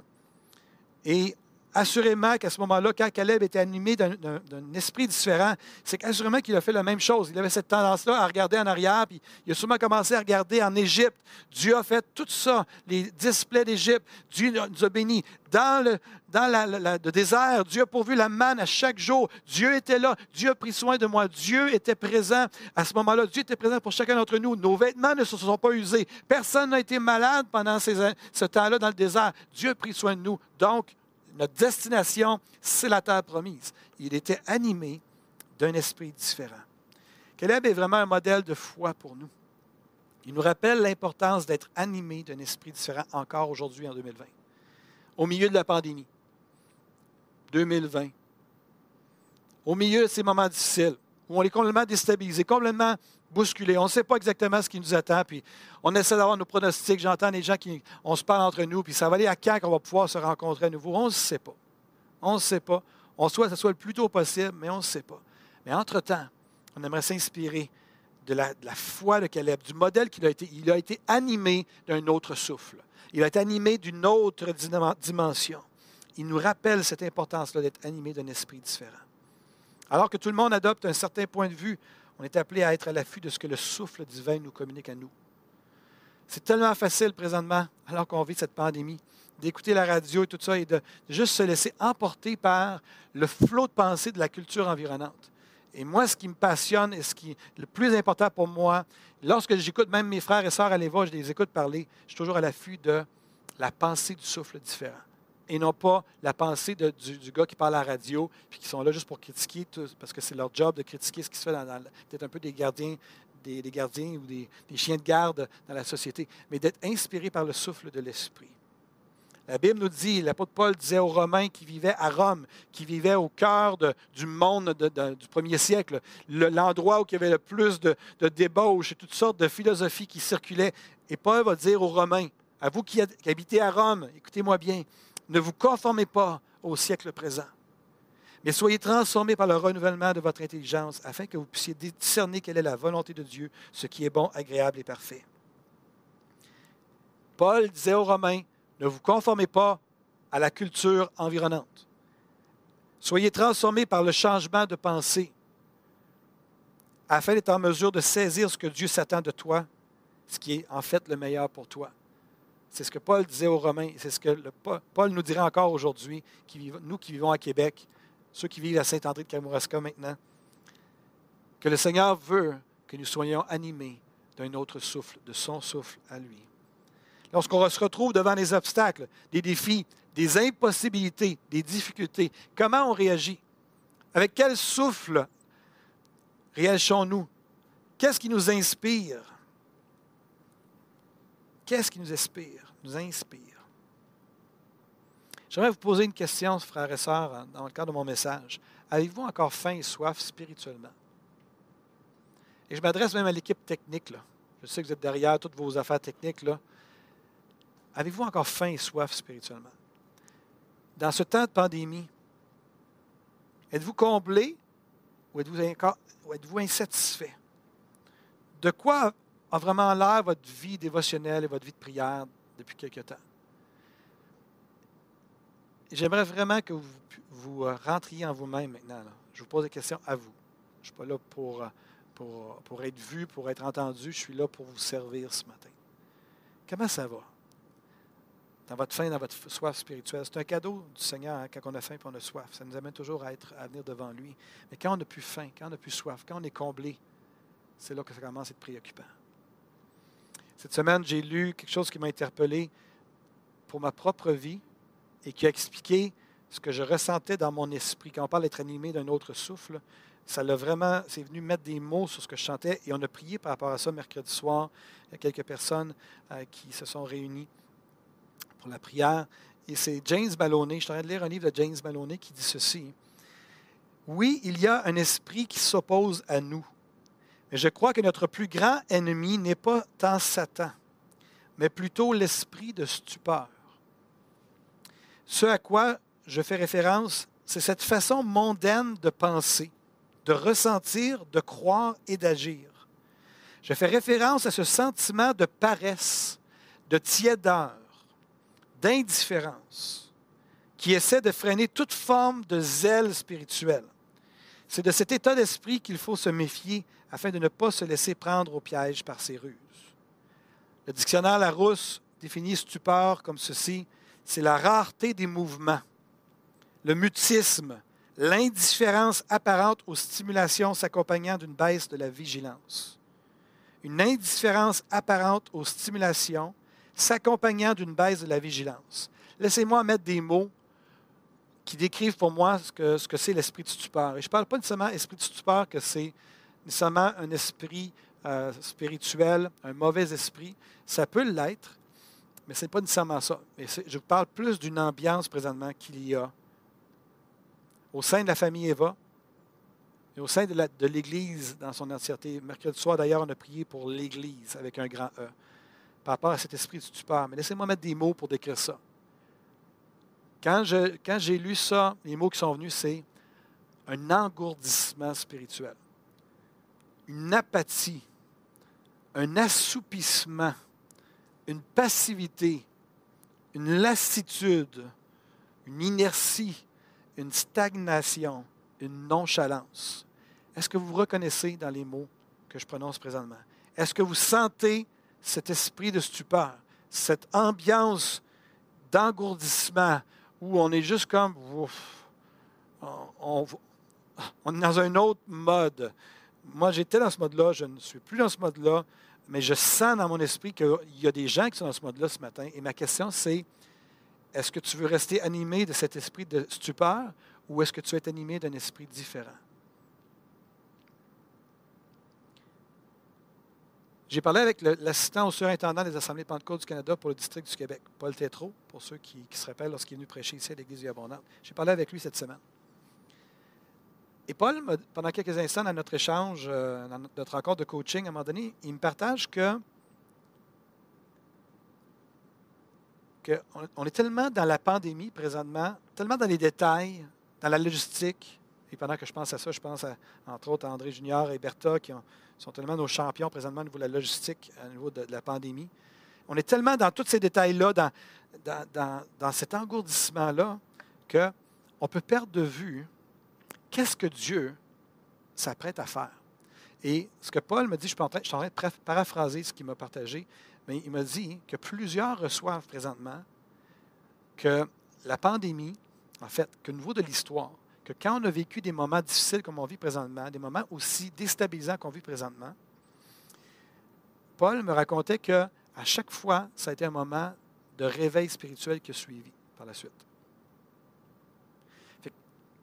Et assurément qu'à ce moment-là, quand Caleb était animé d'un esprit différent, c'est qu'assurément qu'il a fait la même chose. Il avait cette tendance-là à regarder en arrière, puis il a sûrement commencé à regarder en Égypte. Dieu a fait tout ça, les displays d'Égypte. Dieu nous a bénis. Dans, le, désert, Dieu a pourvu la manne à chaque jour. Dieu était là. Dieu a pris soin de moi. Dieu était présent à ce moment-là. Dieu était présent pour chacun d'entre nous. Nos vêtements ne se sont pas usés. Personne n'a été malade pendant ce temps-là dans le désert. Dieu a pris soin de nous. Donc, notre destination, c'est la terre promise. Il était animé d'un esprit différent. Caleb est vraiment un modèle de foi pour nous. Il nous rappelle l'importance d'être animé d'un esprit différent encore aujourd'hui en 2020, au milieu de la pandémie. 2020. Au milieu de ces moments difficiles, où on est complètement déstabilisé, complètement bousculé. On ne sait pas exactement ce qui nous attend, puis on essaie d'avoir nos pronostics. J'entends des gens qui, on se parle entre nous, puis ça va aller à quand qu'on va pouvoir se rencontrer à nouveau? On ne sait pas. On ne sait pas. On souhaite que ce soit le plus tôt possible, mais on ne sait pas. Mais entre-temps, on aimerait s'inspirer de la, de la, foi de Caleb, du modèle qu'il a été. Il a été animé d'un autre souffle. Il a été animé d'une autre dimension. Il nous rappelle cette importance-là d'être animé d'un esprit différent. Alors que tout le monde adopte un certain point de vue on est appelé à être à l'affût de ce que le souffle divin nous communique à nous. C'est tellement facile présentement, alors qu'on vit cette pandémie, d'écouter la radio et tout ça et de juste se laisser emporter par le flot de pensée de la culture environnante. Et moi, ce qui me passionne et ce qui est le plus important pour moi, lorsque j'écoute même mes frères et sœurs à l'évêque, je les écoute parler, je suis toujours à l'affût de la pensée du souffle différent et non pas la pensée du, gars qui parle à la radio, puis qui sont là juste pour critiquer, parce que c'est leur job de critiquer ce qui se fait dans, peut-être un peu des gardiens, des, gardiens ou des, chiens de garde dans la société, mais d'être inspiré par le souffle de l'Esprit. La Bible nous dit, l'apôtre Paul disait aux Romains qui vivaient à Rome, qui vivaient au cœur du monde du premier siècle, l'endroit où il y avait le plus de, de débauches et toutes sortes de philosophies qui circulaient. Et Paul va dire aux Romains, à vous qui habitez à Rome, écoutez-moi bien, ne vous conformez pas au siècle présent, mais soyez transformés par le renouvellement de votre intelligence afin que vous puissiez discerner quelle est la volonté de Dieu, ce qui est bon, agréable et parfait. Paul disait aux Romains, ne vous conformez pas à la culture environnante. Soyez transformés par le changement de pensée afin d'être en mesure de saisir ce que Dieu s'attend de toi, ce qui est en fait le meilleur pour toi. C'est ce que Paul disait aux Romains, c'est ce que Paul nous dirait encore aujourd'hui, nous qui vivons à Québec, ceux qui vivent à Saint-André de Kamouraska maintenant, que le Seigneur veut que nous soyons animés d'un autre souffle, de son souffle à lui. Lorsqu'on se retrouve devant des obstacles, des défis, des impossibilités, des difficultés, comment on réagit? Avec quel souffle réagissons-nous? Qu'est-ce qui nous inspire? Qu'est-ce qui nous inspire? Nous inspire. J'aimerais vous poser une question, frères et sœurs, dans le cadre de mon message. Avez-vous encore faim et soif spirituellement? Et je m'adresse même à l'équipe technique. Je sais que vous êtes derrière toutes vos affaires techniques. Avez-vous encore faim et soif spirituellement? Dans ce temps de pandémie, êtes-vous comblé ou êtes-vous, êtes-vous insatisfait? De quoi a vraiment l'air votre vie dévotionnelle et votre vie de prière depuis quelque temps. J'aimerais vraiment que vous, euh, rentriez en vous-même maintenant. Je vous pose des questions à vous. Je ne suis pas là pour, euh, pour, pour, être vu, pour être entendu. Je suis là pour vous servir ce matin. Comment ça va? Dans votre faim, dans votre soif spirituelle. C'est un cadeau du Seigneur hein, quand on a faim et on a soif. Ça nous amène toujours à, être, à venir devant lui. Mais quand on n'a plus faim, quand on n'a plus soif, quand on est comblé, c'est là que ça commence à être préoccupant. Cette semaine, j'ai lu quelque chose qui m'a interpellé pour ma propre vie et qui a expliqué ce que je ressentais dans mon esprit. Quand on parle d'être animé d'un autre souffle, ça l'a vraiment, c'est venu mettre des mots sur ce que je chantais et on a prié par rapport à ça mercredi soir. Il y a quelques personnes euh, qui se sont réunies pour la prière. Et c'est James Maloney, je suis en train de lire un livre de James Maloney qui dit ceci. Oui, il y a un esprit qui s'oppose à nous, mais je crois que notre plus grand ennemi n'est pas tant Satan, mais plutôt l'esprit de stupeur. Ce à quoi je fais référence, c'est cette façon mondaine de penser, de ressentir, de croire et d'agir. Je fais référence à ce sentiment de paresse, de tiédeur, d'indifférence qui essaie de freiner toute forme de zèle spirituel. C'est de cet état d'esprit qu'il faut se méfier afin de ne pas se laisser prendre au piège par ses ruses. Le dictionnaire Larousse définit stupeur comme ceci c'est la rareté des mouvements, le mutisme, l'indifférence apparente aux stimulations s'accompagnant d'une baisse de la vigilance. Une indifférence apparente aux stimulations s'accompagnant d'une baisse de la vigilance. Laissez-moi mettre des mots qui décrivent pour moi ce que, ce que c'est l'esprit de stupeur. Et je ne parle pas nécessairement esprit de stupeur, que c'est nécessairement un esprit euh, spirituel, un mauvais esprit. Ça peut l'être, mais ce n'est pas nécessairement ça. Je parle plus d'une ambiance présentement qu'il y a au sein de la famille Eva et au sein de l'Église dans son entièreté. Mercredi soir, d'ailleurs, on a prié pour l'Église avec un grand E par rapport à cet esprit de stupeur. Mais laissez-moi mettre des mots pour décrire ça. Quand j'ai lu ça, les mots qui sont venus, c'est un engourdissement spirituel, une apathie, un assoupissement, une passivité, une lassitude, une inertie, une stagnation, une nonchalance. Est-ce que vous reconnaissez dans les mots que je prononce présentement? Est-ce que vous sentez cet esprit de stupeur, cette ambiance d'engourdissement où on est juste comme, on, est dans un autre mode. Moi, j'étais dans ce mode-là, je ne suis plus dans ce mode-là, mais je sens dans mon esprit qu'il y a des gens qui sont dans ce mode-là ce matin. Et ma question, c'est, est-ce que tu veux rester animé de cet esprit de stupeur ou est-ce que tu es animé d'un esprit différent? J'ai parlé avec l'assistant au surintendant des Assemblées Pentecôte du Canada pour le district du Québec, Paul Tétrault, pour ceux qui, se rappellent lorsqu'il est venu prêcher ici à l'Église du Abondante. J'ai parlé avec lui cette semaine. Et Paul, pendant quelques instants dans notre échange, euh, dans notre accord de coaching, à un moment donné, il me partage que, on est tellement dans la pandémie présentement, tellement dans les détails, dans la logistique, et pendant que je pense à ça, je pense entre autres à André Junior et Bertha qui ont sont tellement nos champions présentement au niveau de la logistique, au niveau de, la pandémie. On est tellement dans tous ces détails-là, dans, dans, dans, cet engourdissement-là, qu'on peut perdre de vue qu'est-ce que Dieu s'apprête à faire? Et ce que Paul me dit, je suis en train, de paraphraser ce qu'il m'a partagé, mais il m'a dit que plusieurs reçoivent présentement que la pandémie, en fait, qu'au niveau de l'histoire, que quand on a vécu des moments difficiles comme on vit présentement, des moments aussi déstabilisants qu'on vit présentement, Paul me racontait que à chaque fois, ça a été un moment de réveil spirituel qui a suivi par la suite.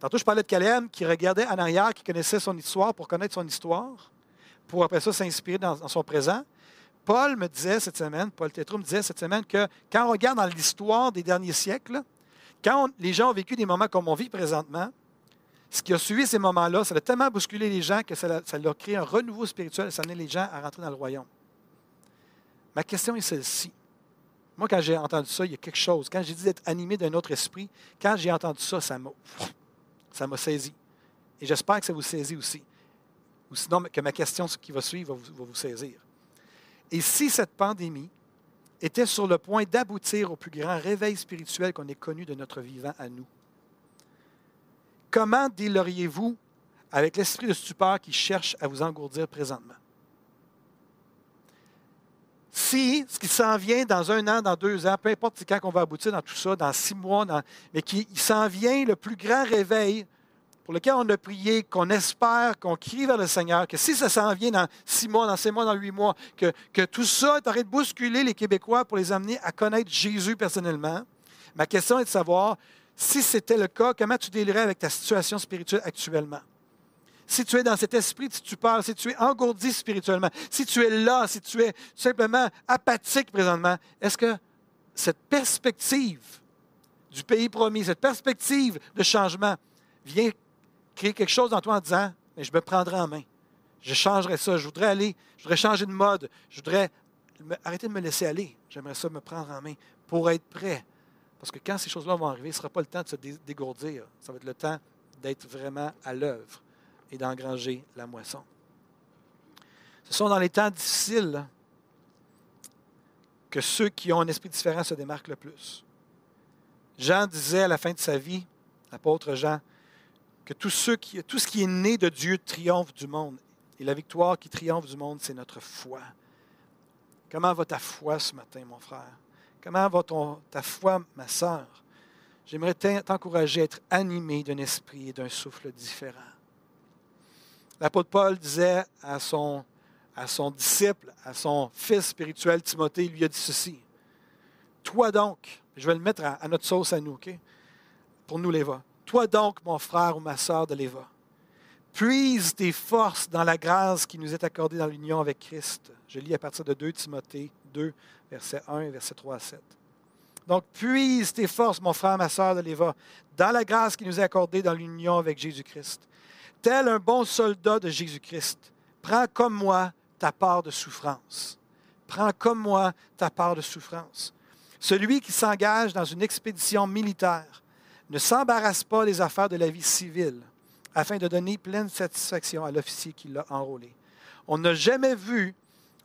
Tantôt, je parlais de Caleb qui regardait en arrière, qui connaissait son histoire pour connaître son histoire, pour après ça s'inspirer dans, son présent. Paul me disait cette semaine, Paul Tétro me disait cette semaine que quand on regarde dans l'histoire des derniers siècles, quand les gens ont vécu des moments comme on vit présentement, ce qui a suivi ces moments-là, ça a tellement bousculé les gens que ça, ça leur créé un renouveau spirituel, ça a amené les gens à rentrer dans le royaume. Ma question est celle-ci. Moi, quand j'ai entendu ça, il y a quelque chose. Quand j'ai dit d'être animé d'un autre esprit, quand j'ai entendu ça, ça m'a, ça m'a saisi. Et j'espère que ça vous saisit aussi. Ou sinon, que ma question qui va suivre va vous, va vous saisir. Et si cette pandémie était sur le point d'aboutir au plus grand réveil spirituel qu'on ait connu de notre vivant à nous, Comment dealeriez-vous avec l'esprit de stupeur qui cherche à vous engourdir présentement? Si ce qui s'en vient dans un an, dans deux ans, peu importe quand on va aboutir dans tout ça, dans six mois, mais qu'il s'en vient le plus grand réveil pour lequel on a prié, qu'on espère, qu'on crie vers le Seigneur, que si ça s'en vient dans six mois, dans sept mois, dans huit mois, que, que tout ça est en de bousculer les Québécois pour les amener à connaître Jésus personnellement, ma question est de savoir, si c'était le cas, comment tu délirais avec ta situation spirituelle actuellement? Si tu es dans cet esprit tu parles, si tu es engourdi spirituellement, si tu es là, si tu es simplement apathique présentement, est-ce que cette perspective du pays promis, cette perspective de changement vient créer quelque chose dans toi en disant, mais je me prendrai en main. Je changerai ça. Je voudrais aller, je voudrais changer de mode. Je voudrais arrêter de me laisser aller. J'aimerais ça me prendre en main pour être prêt parce que quand ces choses-là vont arriver, ce ne sera pas le temps de se dégourdir. Ça va être le temps d'être vraiment à l'œuvre et d'engranger la moisson. Ce sont dans les temps difficiles que ceux qui ont un esprit différent se démarquent le plus. Jean disait à la fin de sa vie, l'apôtre Jean, que tout, ce qui est né de Dieu triomphe du monde. Et la victoire qui triomphe du monde, c'est notre foi. Comment va ta foi ce matin, mon frère? Comment va ton, ta foi, ma sœur? J'aimerais t'encourager à être animé d'un esprit et d'un souffle différent. L'apôtre Paul disait à son, disciple, à son fils spirituel Timothée, il lui a dit ceci. Toi donc, je vais le mettre à, notre sauce à nous? Pour nous, Léva. Toi donc, mon frère ou ma sœur de Léva, puise tes forces dans la grâce qui nous est accordée dans l'union avec Christ. Je lis à partir de 2 Timothée 2, verset 1 et verset 3 à 7. Donc, puise tes forces, mon frère, ma sœur de Léva, dans la grâce qui nous est accordée dans l'union avec Jésus-Christ. Tel un bon soldat de Jésus-Christ, prends comme moi ta part de souffrance. Prends comme moi ta part de souffrance. Celui qui s'engage dans une expédition militaire ne s'embarrasse pas des affaires de la vie civile afin de donner pleine satisfaction à l'officier qui l'a enrôlé. On n'a jamais vu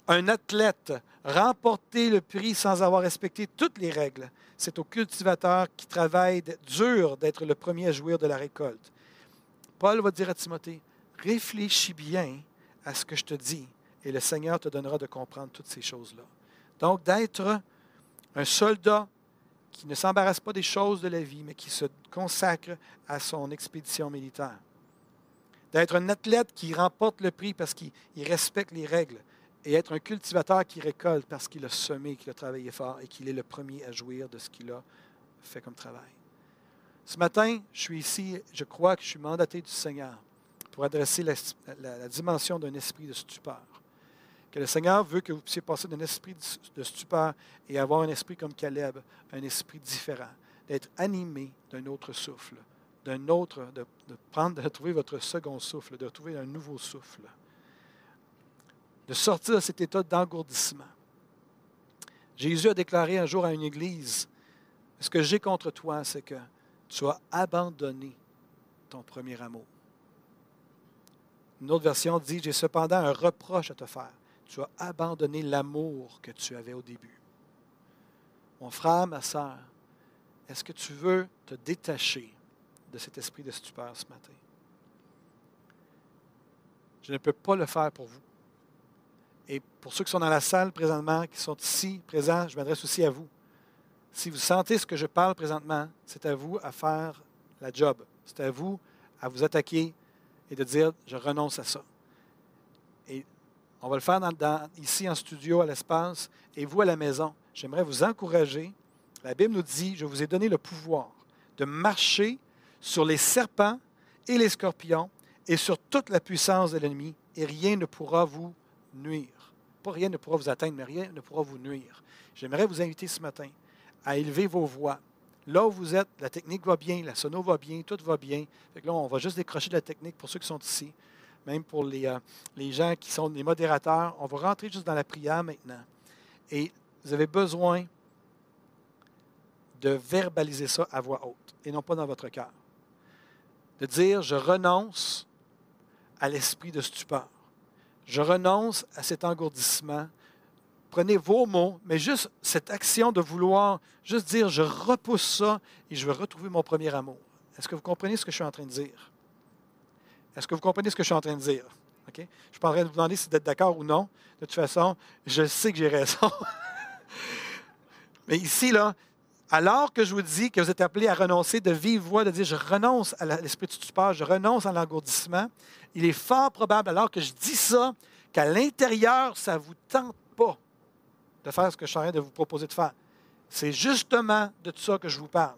un athlète remporter le prix sans avoir respecté toutes les règles. C'est au cultivateur qui travaille dur d'être le premier à jouir de la récolte. Paul va dire à Timothée, réfléchis bien à ce que je te dis et le Seigneur te donnera de comprendre toutes ces choses-là. Donc d'être un soldat qui ne s'embarrasse pas des choses de la vie, mais qui se consacre à son expédition militaire. D'être un athlète qui remporte le prix parce qu'il respecte les règles et être un cultivateur qui récolte parce qu'il a semé, qu'il a travaillé fort et qu'il est le premier à jouir de ce qu'il a fait comme travail. Ce matin, je suis ici, je crois que je suis mandaté du Seigneur pour adresser la, dimension d'un esprit de stupeur. Que le Seigneur veut que vous puissiez passer d'un esprit de stupeur et avoir un esprit comme Caleb, un esprit différent, d'être animé d'un autre souffle, d'un autre, de, prendre, de trouver votre second souffle, de trouver un nouveau souffle de sortir de cet état d'engourdissement. Jésus a déclaré un jour à une église, ce que j'ai contre toi, c'est que tu as abandonné ton premier amour. Une autre version dit, j'ai cependant un reproche à te faire. Tu as abandonné l'amour que tu avais au début. Mon frère, ma soeur, est-ce que tu veux te détacher de cet esprit de stupeur ce matin? Je ne peux pas le faire pour vous. Et pour ceux qui sont dans la salle présentement, qui sont ici présents, je m'adresse aussi à vous. Si vous sentez ce que je parle présentement, c'est à vous à faire la job. C'est à vous à vous attaquer et de dire, je renonce à ça. Et on va le faire ici en studio, à l'espace, et vous à la maison. J'aimerais vous encourager. La Bible nous dit, je vous ai donné le pouvoir de marcher sur les serpents et les scorpions et sur toute la puissance de l'ennemi, et rien ne pourra vous nuire. Pas rien ne pourra vous atteindre, mais rien ne pourra vous nuire. J'aimerais vous inviter ce matin à élever vos voix. Là où vous êtes, la technique va bien, la sono va bien, tout va bien. là, on va juste décrocher de la technique pour ceux qui sont ici, même pour les, euh, les gens qui sont des modérateurs. On va rentrer juste dans la prière maintenant. Et vous avez besoin de verbaliser ça à voix haute et non pas dans votre cœur. De dire, je renonce à l'esprit de stupeur. Je renonce à cet engourdissement. Prenez vos mots, mais juste cette action de vouloir juste dire je repousse ça et je veux retrouver mon premier amour. Est-ce que vous comprenez ce que je suis en train de dire? Est-ce que vous comprenez ce que je suis en train de dire? Je ne suis pas en train de vous demander si vous êtes d'accord ou non. De toute façon, je sais que j'ai raison. [laughs] mais ici, là, alors que je vous dis que vous êtes appelés à renoncer de vive voix, de dire je renonce à l'esprit de stupeur, je renonce à l'engourdissement, il est fort probable, alors que je dis ça, qu'à l'intérieur, ça ne vous tente pas de faire ce que je suis en train de vous proposer de faire. C'est justement de ça que je vous parle.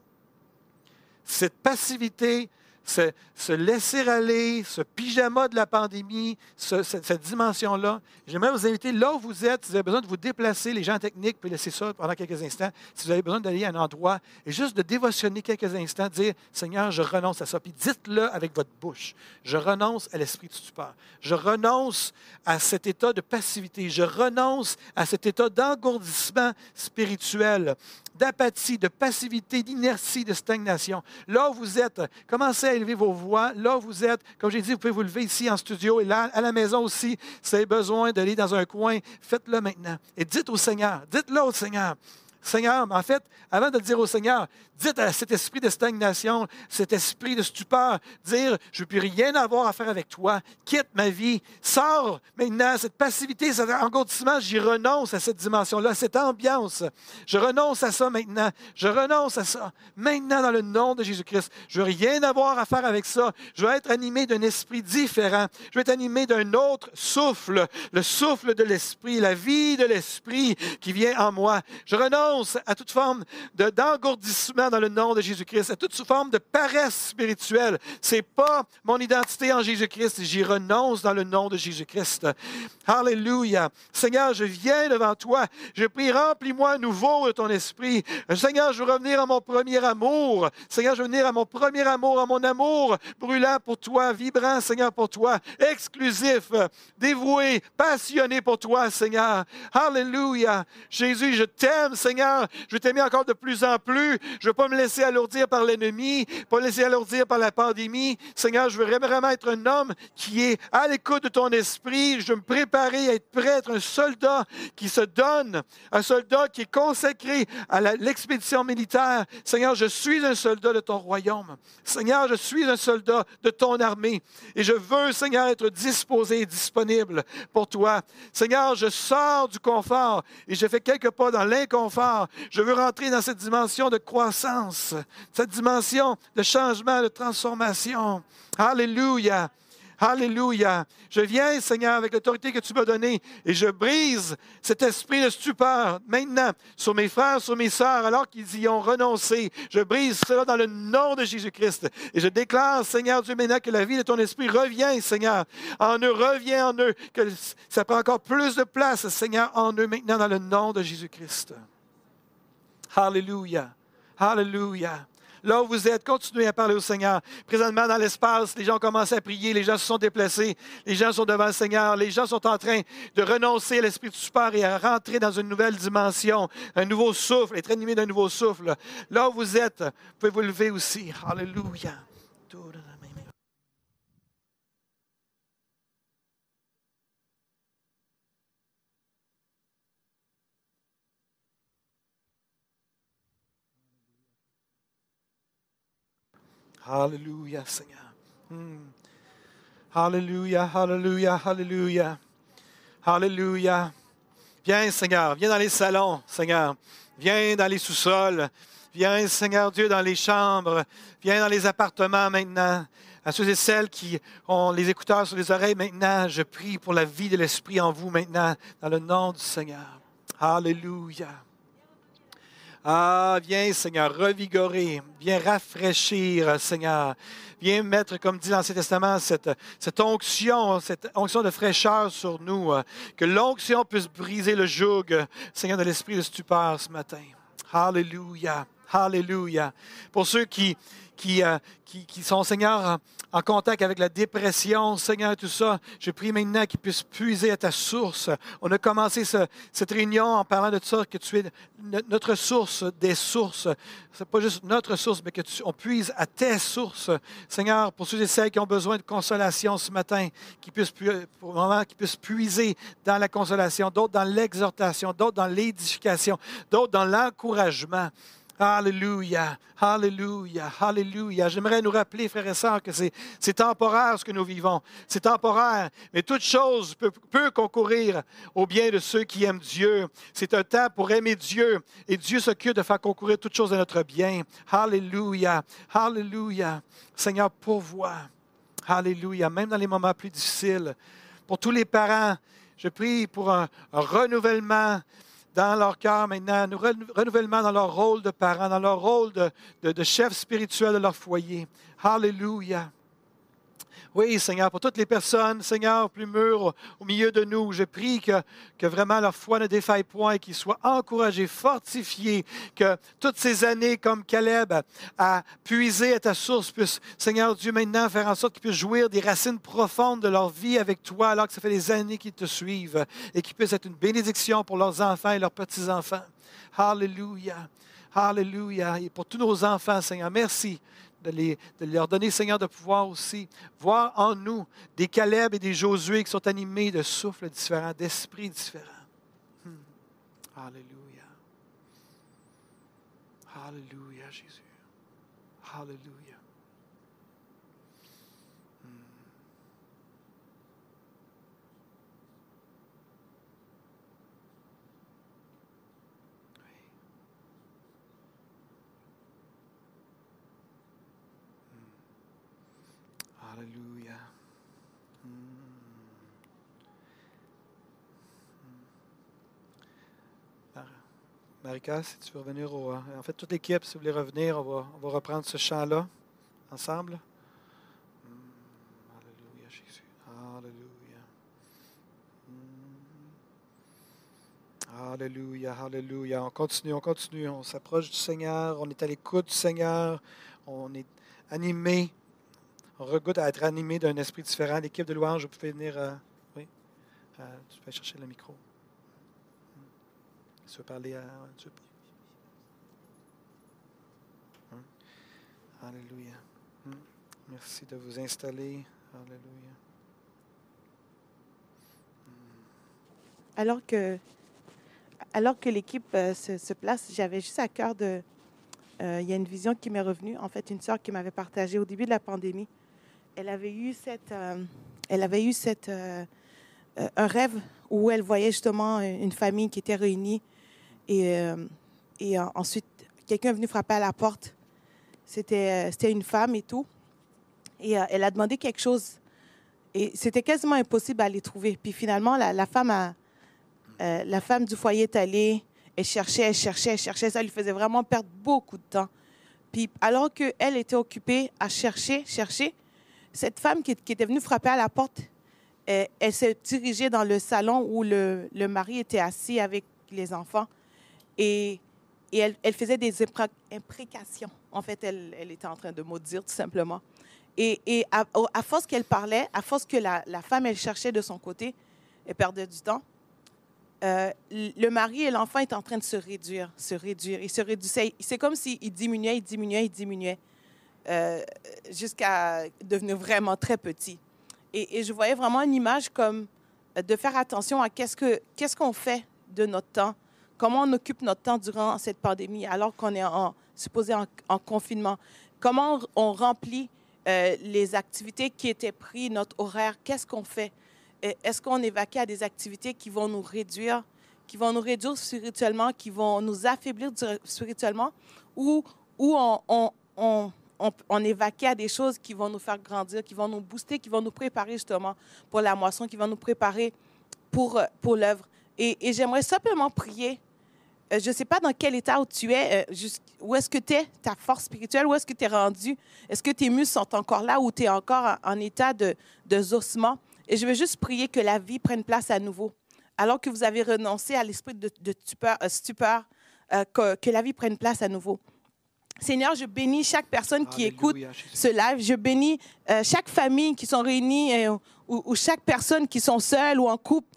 Cette passivité, se, laisser aller, ce pyjama de la pandémie, cette, dimension-là. J'aimerais vous inviter là où vous êtes, si vous avez besoin de vous déplacer, les gens techniques, puis laisser ça pendant quelques instants. Si vous avez besoin d'aller à un endroit et juste de dévotionner quelques instants, dire Seigneur, je renonce à ça. Puis dites-le avec votre bouche. Je renonce à l'esprit de stupeur. Je renonce à cet état de passivité. Je renonce à cet état d'engourdissement spirituel d'apathie, de passivité, d'inertie, de stagnation. Là où vous êtes, commencez à élever vos voix. Là où vous êtes, comme j'ai dit, vous pouvez vous lever ici en studio et là, à la maison aussi. Si vous avez besoin d'aller dans un coin, faites-le maintenant. Et dites au Seigneur, dites-le au Seigneur, Seigneur, en fait, avant de dire au Seigneur, dites à cet esprit de stagnation, cet esprit de stupeur, dire, je ne peux rien avoir à faire avec toi, quitte ma vie, sors maintenant, cette passivité, cet engourdissement, j'y renonce à cette dimension-là, cette ambiance. Je renonce à ça maintenant, je renonce à ça. Maintenant, dans le nom de Jésus-Christ, je ne veux rien avoir à faire avec ça. Je veux être animé d'un esprit différent. Je veux être animé d'un autre souffle, le souffle de l'esprit, la vie de l'esprit qui vient en moi. Je renonce à toute forme d'engourdissement dans le nom de Jésus-Christ, à toute forme de paresse spirituelle. Ce n'est pas mon identité en Jésus-Christ. J'y renonce dans le nom de Jésus-Christ. Alléluia. Seigneur, je viens devant toi. Je prie, remplis-moi à nouveau de ton esprit. Seigneur, je veux revenir à mon premier amour. Seigneur, je veux venir à mon premier amour, à mon amour brûlant pour toi, vibrant, Seigneur, pour toi, exclusif, dévoué, passionné pour toi, Seigneur. Alléluia. Jésus, je t'aime, Seigneur. Je t'aimer encore de plus en plus. Je ne veux pas me laisser alourdir par l'ennemi, pas me laisser alourdir par la pandémie. Seigneur, je veux vraiment être un homme qui est à l'écoute de ton esprit. Je veux me préparer à être prêt, être un soldat qui se donne, un soldat qui est consacré à l'expédition militaire. Seigneur, je suis un soldat de ton royaume. Seigneur, je suis un soldat de ton armée. Et je veux, Seigneur, être disposé et disponible pour toi. Seigneur, je sors du confort et je fais quelques pas dans l'inconfort. Je veux rentrer dans cette dimension de croissance, cette dimension de changement, de transformation. Alléluia. Alléluia. Je viens, Seigneur, avec l'autorité que tu m'as donnée et je brise cet esprit de stupeur maintenant sur mes frères, sur mes sœurs, alors qu'ils y ont renoncé. Je brise cela dans le nom de Jésus-Christ. Et je déclare, Seigneur Dieu, maintenant que la vie de ton esprit revient, Seigneur, en eux, revient en eux, que ça prend encore plus de place, Seigneur, en eux maintenant dans le nom de Jésus-Christ. Alléluia. Alléluia. Là où vous êtes, continuez à parler au Seigneur. Présentement, dans l'espace, les gens commencé à prier, les gens se sont déplacés, les gens sont devant le Seigneur, les gens sont en train de renoncer à l'esprit du super et à rentrer dans une nouvelle dimension, un nouveau souffle, être animé d'un nouveau souffle. Là où vous êtes, vous pouvez vous lever aussi. Alléluia. Alléluia, Seigneur. Hmm. Alléluia, Alléluia, Alléluia. Alléluia. Viens, Seigneur, viens dans les salons, Seigneur. Viens dans les sous-sols. Viens, Seigneur Dieu, dans les chambres. Viens dans les appartements maintenant. À ceux et celles qui ont les écouteurs sur les oreilles maintenant, je prie pour la vie de l'Esprit en vous maintenant, dans le nom du Seigneur. Alléluia. Ah, viens, Seigneur, revigorer, viens rafraîchir, Seigneur. Viens mettre, comme dit l'Ancien Testament, cette, cette onction, cette onction de fraîcheur sur nous. Que l'onction puisse briser le joug, Seigneur, de l'esprit de stupeur ce matin. Alléluia. Alléluia. Pour ceux qui, euh, qui, qui, sont, Seigneur, en, contact avec la dépression, Seigneur, tout ça, je prie maintenant qu'ils puissent puiser à ta source. On a commencé cette réunion en parlant de ça, que tu es notre source des sources. Ce n'est pas juste notre source, mais que tu, on puise à tes sources. Seigneur, pour ceux et celles qui ont besoin de consolation ce matin, qu'ils puissent, pour puissent puiser dans la consolation, d'autres dans l'exhortation, d'autres dans l'édification, d'autres dans l'encouragement. Alléluia, Alléluia, Alléluia. J'aimerais nous rappeler, frères et sœurs, que c'est temporaire ce que nous vivons. C'est temporaire, mais toute chose peut, concourir au bien de ceux qui aiment Dieu. C'est un temps pour aimer Dieu et Dieu s'occupe de faire concourir toutes choses à notre bien. Alléluia, Alléluia. Seigneur, pourvois. Alléluia, même dans les moments plus difficiles. Pour tous les parents, je prie pour un renouvellement dans leur cœur maintenant, un renouvellement dans leur rôle de parents, dans leur rôle de, de, chef spirituel de leur foyer. Alléluia. Oui, Seigneur, pour toutes les personnes, Seigneur, plus mûres au, milieu de nous, je prie que, vraiment leur foi ne défaille point, qu'ils soient encouragés, fortifiés, que toutes ces années, comme Caleb a puisé à ta source, puissent, Seigneur Dieu, maintenant faire en sorte qu'ils puissent jouir des racines profondes de leur vie avec toi, alors que ça fait des années qu'ils te suivent, et qu'ils puissent être une bénédiction pour leurs enfants et leurs petits-enfants. Alléluia. Alléluia. Et pour tous nos enfants, Seigneur, merci de, leur donner, Seigneur, de pouvoir aussi voir en nous des Caleb et des Josué qui sont animés de souffles différents, d'esprits différents. Hmm. Alléluia. Alléluia, Jésus. Alléluia. Alléluia. Marika, si tu veux revenir au. En fait, toute l'équipe, si vous voulez revenir, on va, on va reprendre ce chant-là ensemble. Alléluia, Jésus. Alléluia. Alléluia, Alléluia. On continue, on continue. On s'approche du Seigneur. On est à l'écoute du Seigneur. On est animé. On regoute à être animé d'un esprit différent. L'équipe de louange, vous pouvez venir. oui, tu peux chercher le micro. Tu veux parler à. Hein? Alléluia. Hein? Merci de vous installer. Alléluia. Hmm. Alors que, alors que l'équipe euh, se, place, j'avais juste à cœur de... Euh, il y a une vision qui m'est revenue. En fait, une sœur qui m'avait partagé au début de la pandémie. Elle avait eu cette... Euh, elle avait eu cette... un rêve où elle voyait justement une famille qui était réunie et, euh, et ensuite, quelqu'un est venu frapper à la porte. C'était, euh, c'était une femme et tout. Et euh, elle a demandé quelque chose. Et c'était quasiment impossible à les trouver. Puis finalement, la, femme, la femme du foyer est allée. Elle cherchait, elle cherchait, elle cherchait. Ça lui faisait vraiment perdre beaucoup de temps. Puis alors qu'elle était occupée à chercher, chercher, cette femme qui, était venue frapper à la porte, elle, s'est dirigée dans le salon où le, mari était assis avec les enfants. Et, elle, faisait des imprécations. En fait, elle, était en train de maudire, tout simplement. Et, à, force qu'elle parlait, à force que la, femme, elle cherchait de son côté, elle perdait du temps. Euh, le mari et l'enfant étaient en train de se réduire, se réduire. Il se réduisait. C'est comme s'il diminuait, il diminuait, il diminuait, euh, jusqu'à devenir vraiment très petit. Et, je voyais vraiment une image comme de faire attention à qu'est-ce qu'on fait de notre temps, Comment on occupe notre temps durant cette pandémie alors qu'on est supposé en, confinement? Comment on remplit euh, les activités qui étaient prises, notre horaire? Qu'est-ce qu'on fait? Est-ce qu'on évacue à des activités qui vont nous réduire, qui vont nous réduire spirituellement, qui vont nous affaiblir spirituellement, ou, ou on, on, évacue à des choses qui vont nous faire grandir, qui vont nous booster, qui vont nous préparer justement pour la moisson, qui vont nous préparer pour, pour l'œuvre. Et, j'aimerais simplement prier euh, je ne sais pas dans quel état où tu es, euh, où est-ce que tu es, ta force spirituelle, où est-ce que tu es rendu, est-ce que tes muscles sont encore là ou tu es encore en, état de, de zossement. Et je veux juste prier que la vie prenne place à nouveau. Alors que vous avez renoncé à l'esprit de, stupeur, euh, que, la vie prenne place à nouveau. Seigneur, je bénis chaque personne qui écoute ce live. Je bénis chaque famille qui sont réunies ou, ou, chaque personne qui sont seules ou en couple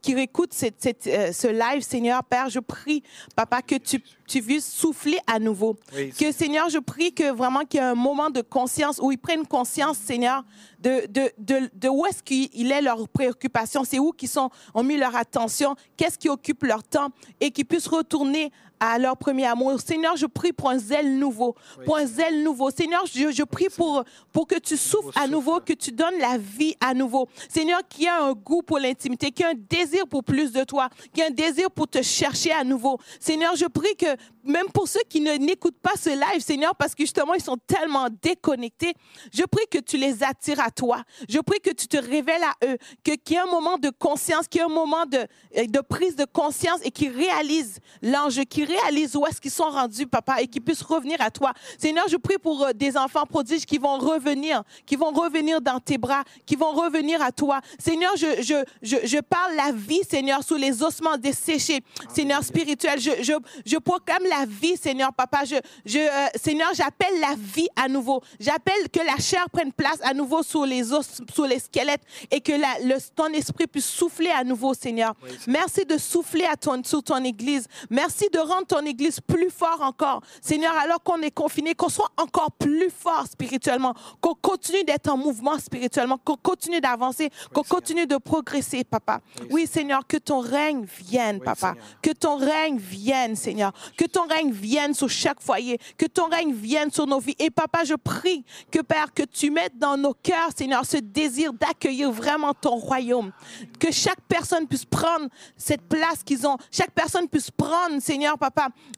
qui écoute euh, ce live, Seigneur, Père, je prie, Papa, que tu, tu souffler à nouveau. que, Seigneur, je prie que vraiment qu'il y ait un moment de conscience où ils prennent conscience, Seigneur, de, de, de, de où est-ce qu'il est leur préoccupation, c'est où qu'ils ont mis leur attention, qu'est-ce qui occupe leur temps et qu'ils puissent retourner à leur premier amour. Seigneur, je prie pour un zèle nouveau, pour un zèle nouveau. Seigneur, je, je prie pour, pour que tu souffles à nouveau, que tu donnes la vie à nouveau. Seigneur, qu'il y ait un goût pour l'intimité, qu'il y ait un désir pour plus de toi, qu'il y ait un désir pour te chercher à nouveau. Seigneur, je prie que même pour ceux qui ne n'écoutent pas ce live, Seigneur, parce que justement, ils sont tellement déconnectés, je prie que tu les attires à toi. Je prie que tu te révèles à eux, qu'il y ait un moment de conscience, qu'il y ait un moment de, de prise de conscience et qu'ils réalisent l'enjeu, qu'ils réalisent où est-ce qu'ils sont rendus, papa, et qu'ils puissent revenir à toi. Seigneur, je prie pour euh, des enfants prodiges qui vont revenir, qui vont revenir dans tes bras, qui vont revenir à toi. Seigneur, je, je, je, je parle la vie, Seigneur, sous les ossements desséchés. Seigneur spirituel, je, je, je proclame la vie, Seigneur, papa. Je, je, euh, Seigneur, j'appelle la vie à nouveau. J'appelle que la chair prenne place à nouveau sur les os, sur les squelettes et que la, le, ton esprit puisse souffler à nouveau, Seigneur. Merci de souffler à ton, sur ton église. Merci de rendre ton église plus fort encore. Seigneur, alors qu'on est confiné, qu'on soit encore plus fort spirituellement, qu'on continue d'être en mouvement spirituellement, qu'on continue d'avancer, qu'on continue de progresser, papa. Oui, Seigneur, que ton règne vienne, papa. Que ton règne vienne, Seigneur. Que ton règne vienne sur chaque foyer, que ton règne vienne sur nos vies. Et papa, je prie que Père, que tu mettes dans nos cœurs, Seigneur, ce désir d'accueillir vraiment ton royaume. Que chaque personne puisse prendre cette place qu'ils ont, chaque personne puisse prendre, Seigneur, papa,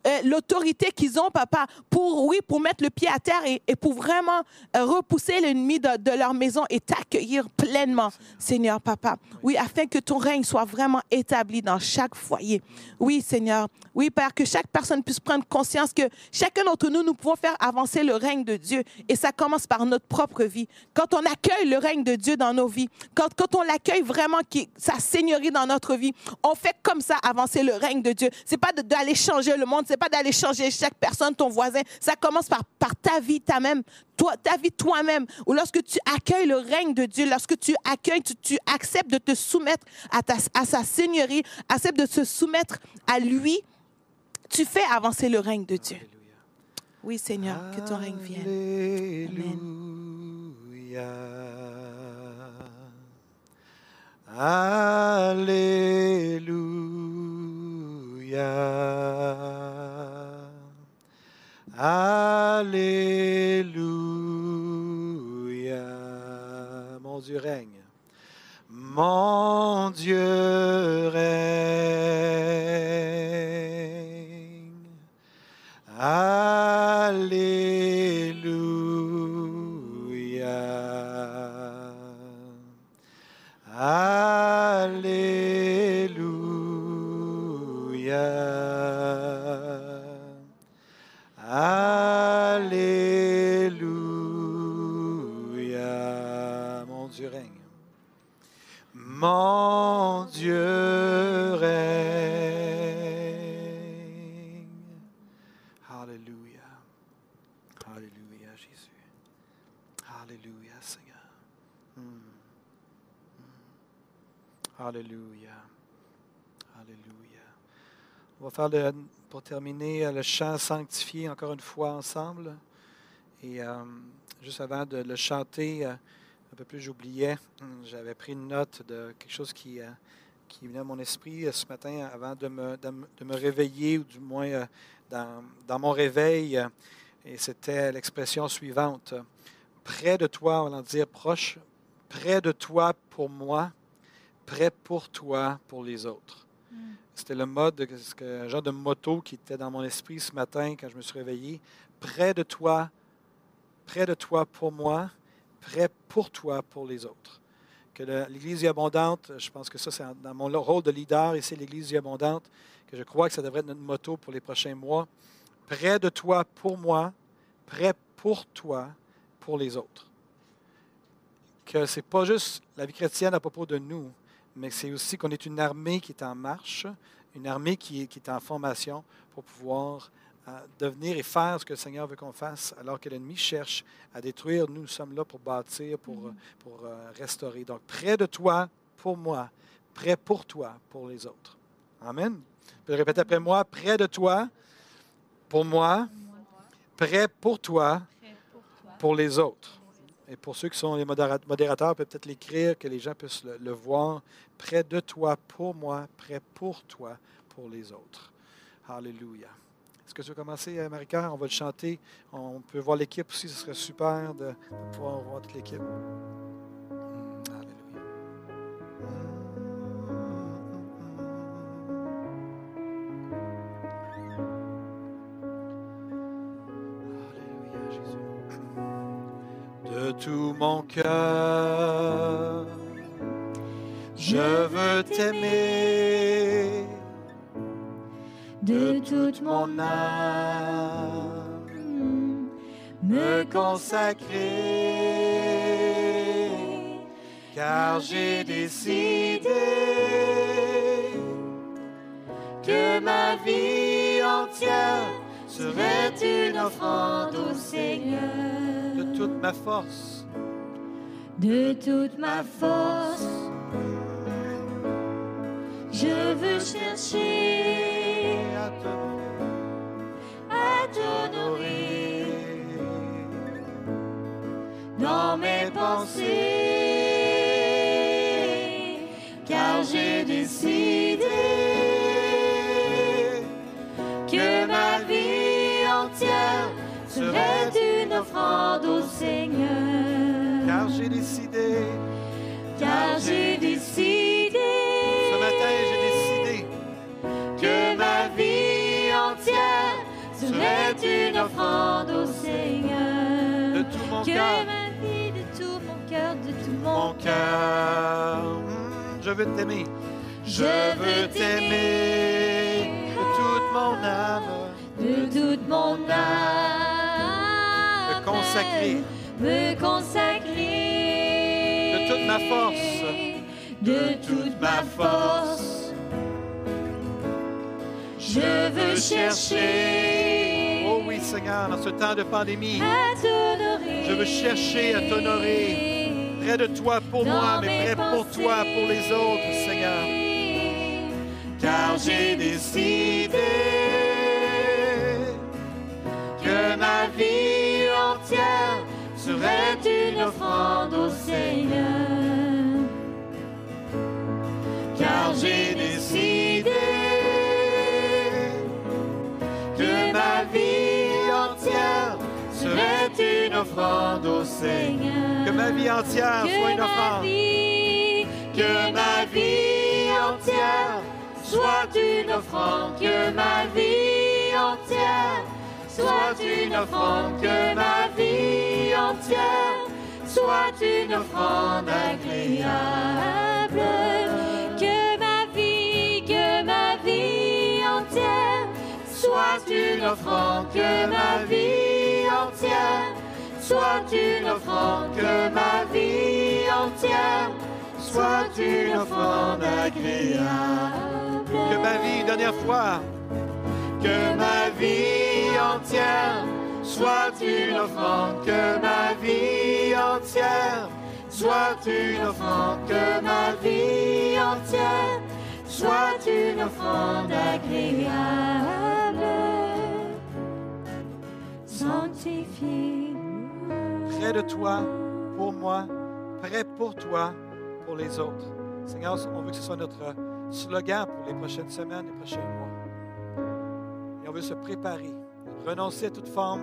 euh, l'autorité qu'ils ont, papa, pour, oui, pour mettre le pied à terre et, pour vraiment euh, repousser l'ennemi de, leur maison et t'accueillir pleinement, Seigneur, papa. Oui, afin que ton règne soit vraiment établi dans chaque foyer. Oui, Seigneur. Oui, Père, que chaque personne puisse prendre conscience que chacun d'entre nous, nous pouvons faire avancer le règne de Dieu. Et ça commence par notre propre vie. Quand on accueille le règne de Dieu dans nos vies, quand, quand on l'accueille vraiment, sa seigneurie dans notre vie, on fait comme ça avancer le règne de Dieu. C'est pas d'aller changer le monde, c'est pas d'aller changer chaque personne, ton voisin. Ça commence par, par ta vie, ta même, toi, ta vie toi-même. Ou lorsque tu accueilles le règne de Dieu, lorsque tu accueilles, tu, tu acceptes de te soumettre à, ta, à sa seigneurie, acceptes de se soumettre à lui, tu fais avancer le règne de Dieu. Alléluia. Oui, Seigneur, que ton règne vienne. Alléluia. Alléluia. Mon Dieu règne. Mon Dieu règne. Alléluia. Alléluia. Alléluia. On va faire pour terminer euh, le chant sanctifié encore une fois ensemble. Et euh, juste avant de le chanter, euh, un peu plus j'oubliais, hum, j'avais pris une note de quelque chose qui, qui venait à mon esprit ce matin avant de me, réveiller, ou du moins dans, mon réveil. et c'était l'expression suivante. Près de toi, on va dire proche, près de toi pour moi, près pour toi pour les autres. C'était le mode, de- un genre de motto qui était dans mon esprit ce matin quand je me suis réveillé. Près de toi, près de toi pour moi, près pour toi pour les autres. Que l'Église abondante, je pense que ça, c'est dans mon rôle de leader ici, l'Église abondante, que je crois que ça devrait être notre motto pour les prochains mois. Près de toi pour moi, près pour toi pour les autres. Que ce n'est pas juste la vie chrétienne à propos de nous, mais c'est aussi qu'on est une armée qui est en marche, une armée qui est, qui est en formation pour pouvoir euh, devenir et faire ce que le Seigneur veut qu'on fasse, alors que l'ennemi cherche à détruire. Nous, sommes là pour bâtir, pour, euh, pour euh, restaurer. Donc, près de toi, pour moi, près pour toi, pour les autres. Amen. Le répéter après moi, près de toi, pour moi, près pour toi, pour les autres. Et pour ceux qui sont les modéra- modérateurs, peut peut-être l'écrire, que les gens puissent le, voir. Près de toi, pour moi, près pour toi, pour les autres. Alléluia. Est-ce que tu veux commencer, euh, Marie-Cœur? On va le chanter. On peut voir l'équipe aussi. Ce serait super de pouvoir voir toute l'équipe. Tout mon cœur, je veux t'aimer de toute mon âme, me consacrer, car j'ai décidé que ma vie entière serait une offrande au Seigneur de toute ma force. de toute ma force. Je veux chercher à à t'honorer dans mes pensées, une offrande au Seigneur. car j'ai décidé, Car j'ai décidé ce matin j'ai décidé que ma vie entière serait une offrande au Seigneur. de tout mon cœur, ma vie de tout mon cœur, de tout mon, mon cœur, Hmm, je veux t'aimer. Je veux t'aimer de toute mon âme, de toute mon âme. Me consacrer Me consacrer. de toute ma force, De toute ma force. Je veux chercher. Oh oui, Seigneur, dans ce temps de pandémie, À t'honorer. je veux chercher à t'honorer. Près de toi pour moi, mais près pour toi, pour les autres, Seigneur. Car j'ai décidé que ma vie serait une offrande au Seigneur. Car j'ai décidé que ma vie entière serait une offrande au Seigneur. que ma vie entière soit une Que ma offrande. vie, que ma vie entière soit une offrande, que ma vie entière soit une offrande, que ma vie entière soit une offrande agréable. Que ma vie, que ma vie entière soit une offrande, que ma vie entière soit une offrande, que ma vie entière soit une offrande agréable. Que ma vie, dernière fois, Que ma vie entière soit une offrande, que ma vie entière soit une offrande, que ma vie entière soit une offrande agréable. Sanctifié. près de toi, pour moi, près pour toi, pour les autres. Seigneur, on veut que ce soit notre slogan pour les prochaines semaines, les prochains mois. Et on veut se préparer, renoncer à toute forme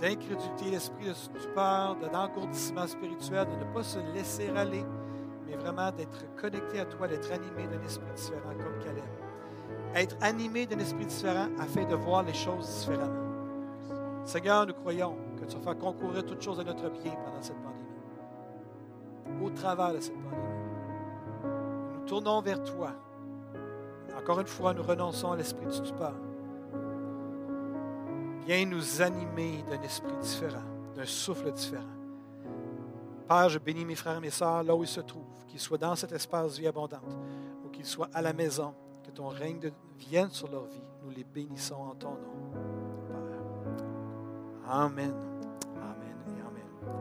d'incrédulité, l'esprit de stupeur, de- d'engourdissement spirituel, de ne pas se laisser aller, mais vraiment d'être connecté à toi, d'être animé d'un esprit différent comme Caleb. Être animé d'un esprit différent afin de voir les choses différemment. Seigneur, nous croyons que tu vas faire concourir toutes choses à notre bien pendant cette pandémie. Au travers de cette pandémie. Nous tournons vers toi. Encore une fois, nous renonçons à l'esprit de stupeur. Viens nous animer d'un esprit différent, d'un souffle différent. Père, je bénis mes frères et mes sœurs là où ils se trouvent, qu'ils soient dans cet espace vie abondante ou qu'ils soient à la maison, que ton règne de- vienne sur leur vie. Nous les bénissons en ton nom. Père. Amen. Amen et Amen.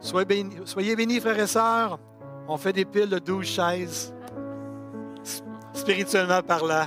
Soyez bénis, soyez bénis, frères et sœurs. On fait des piles de 12 chaises, spirituellement parlant.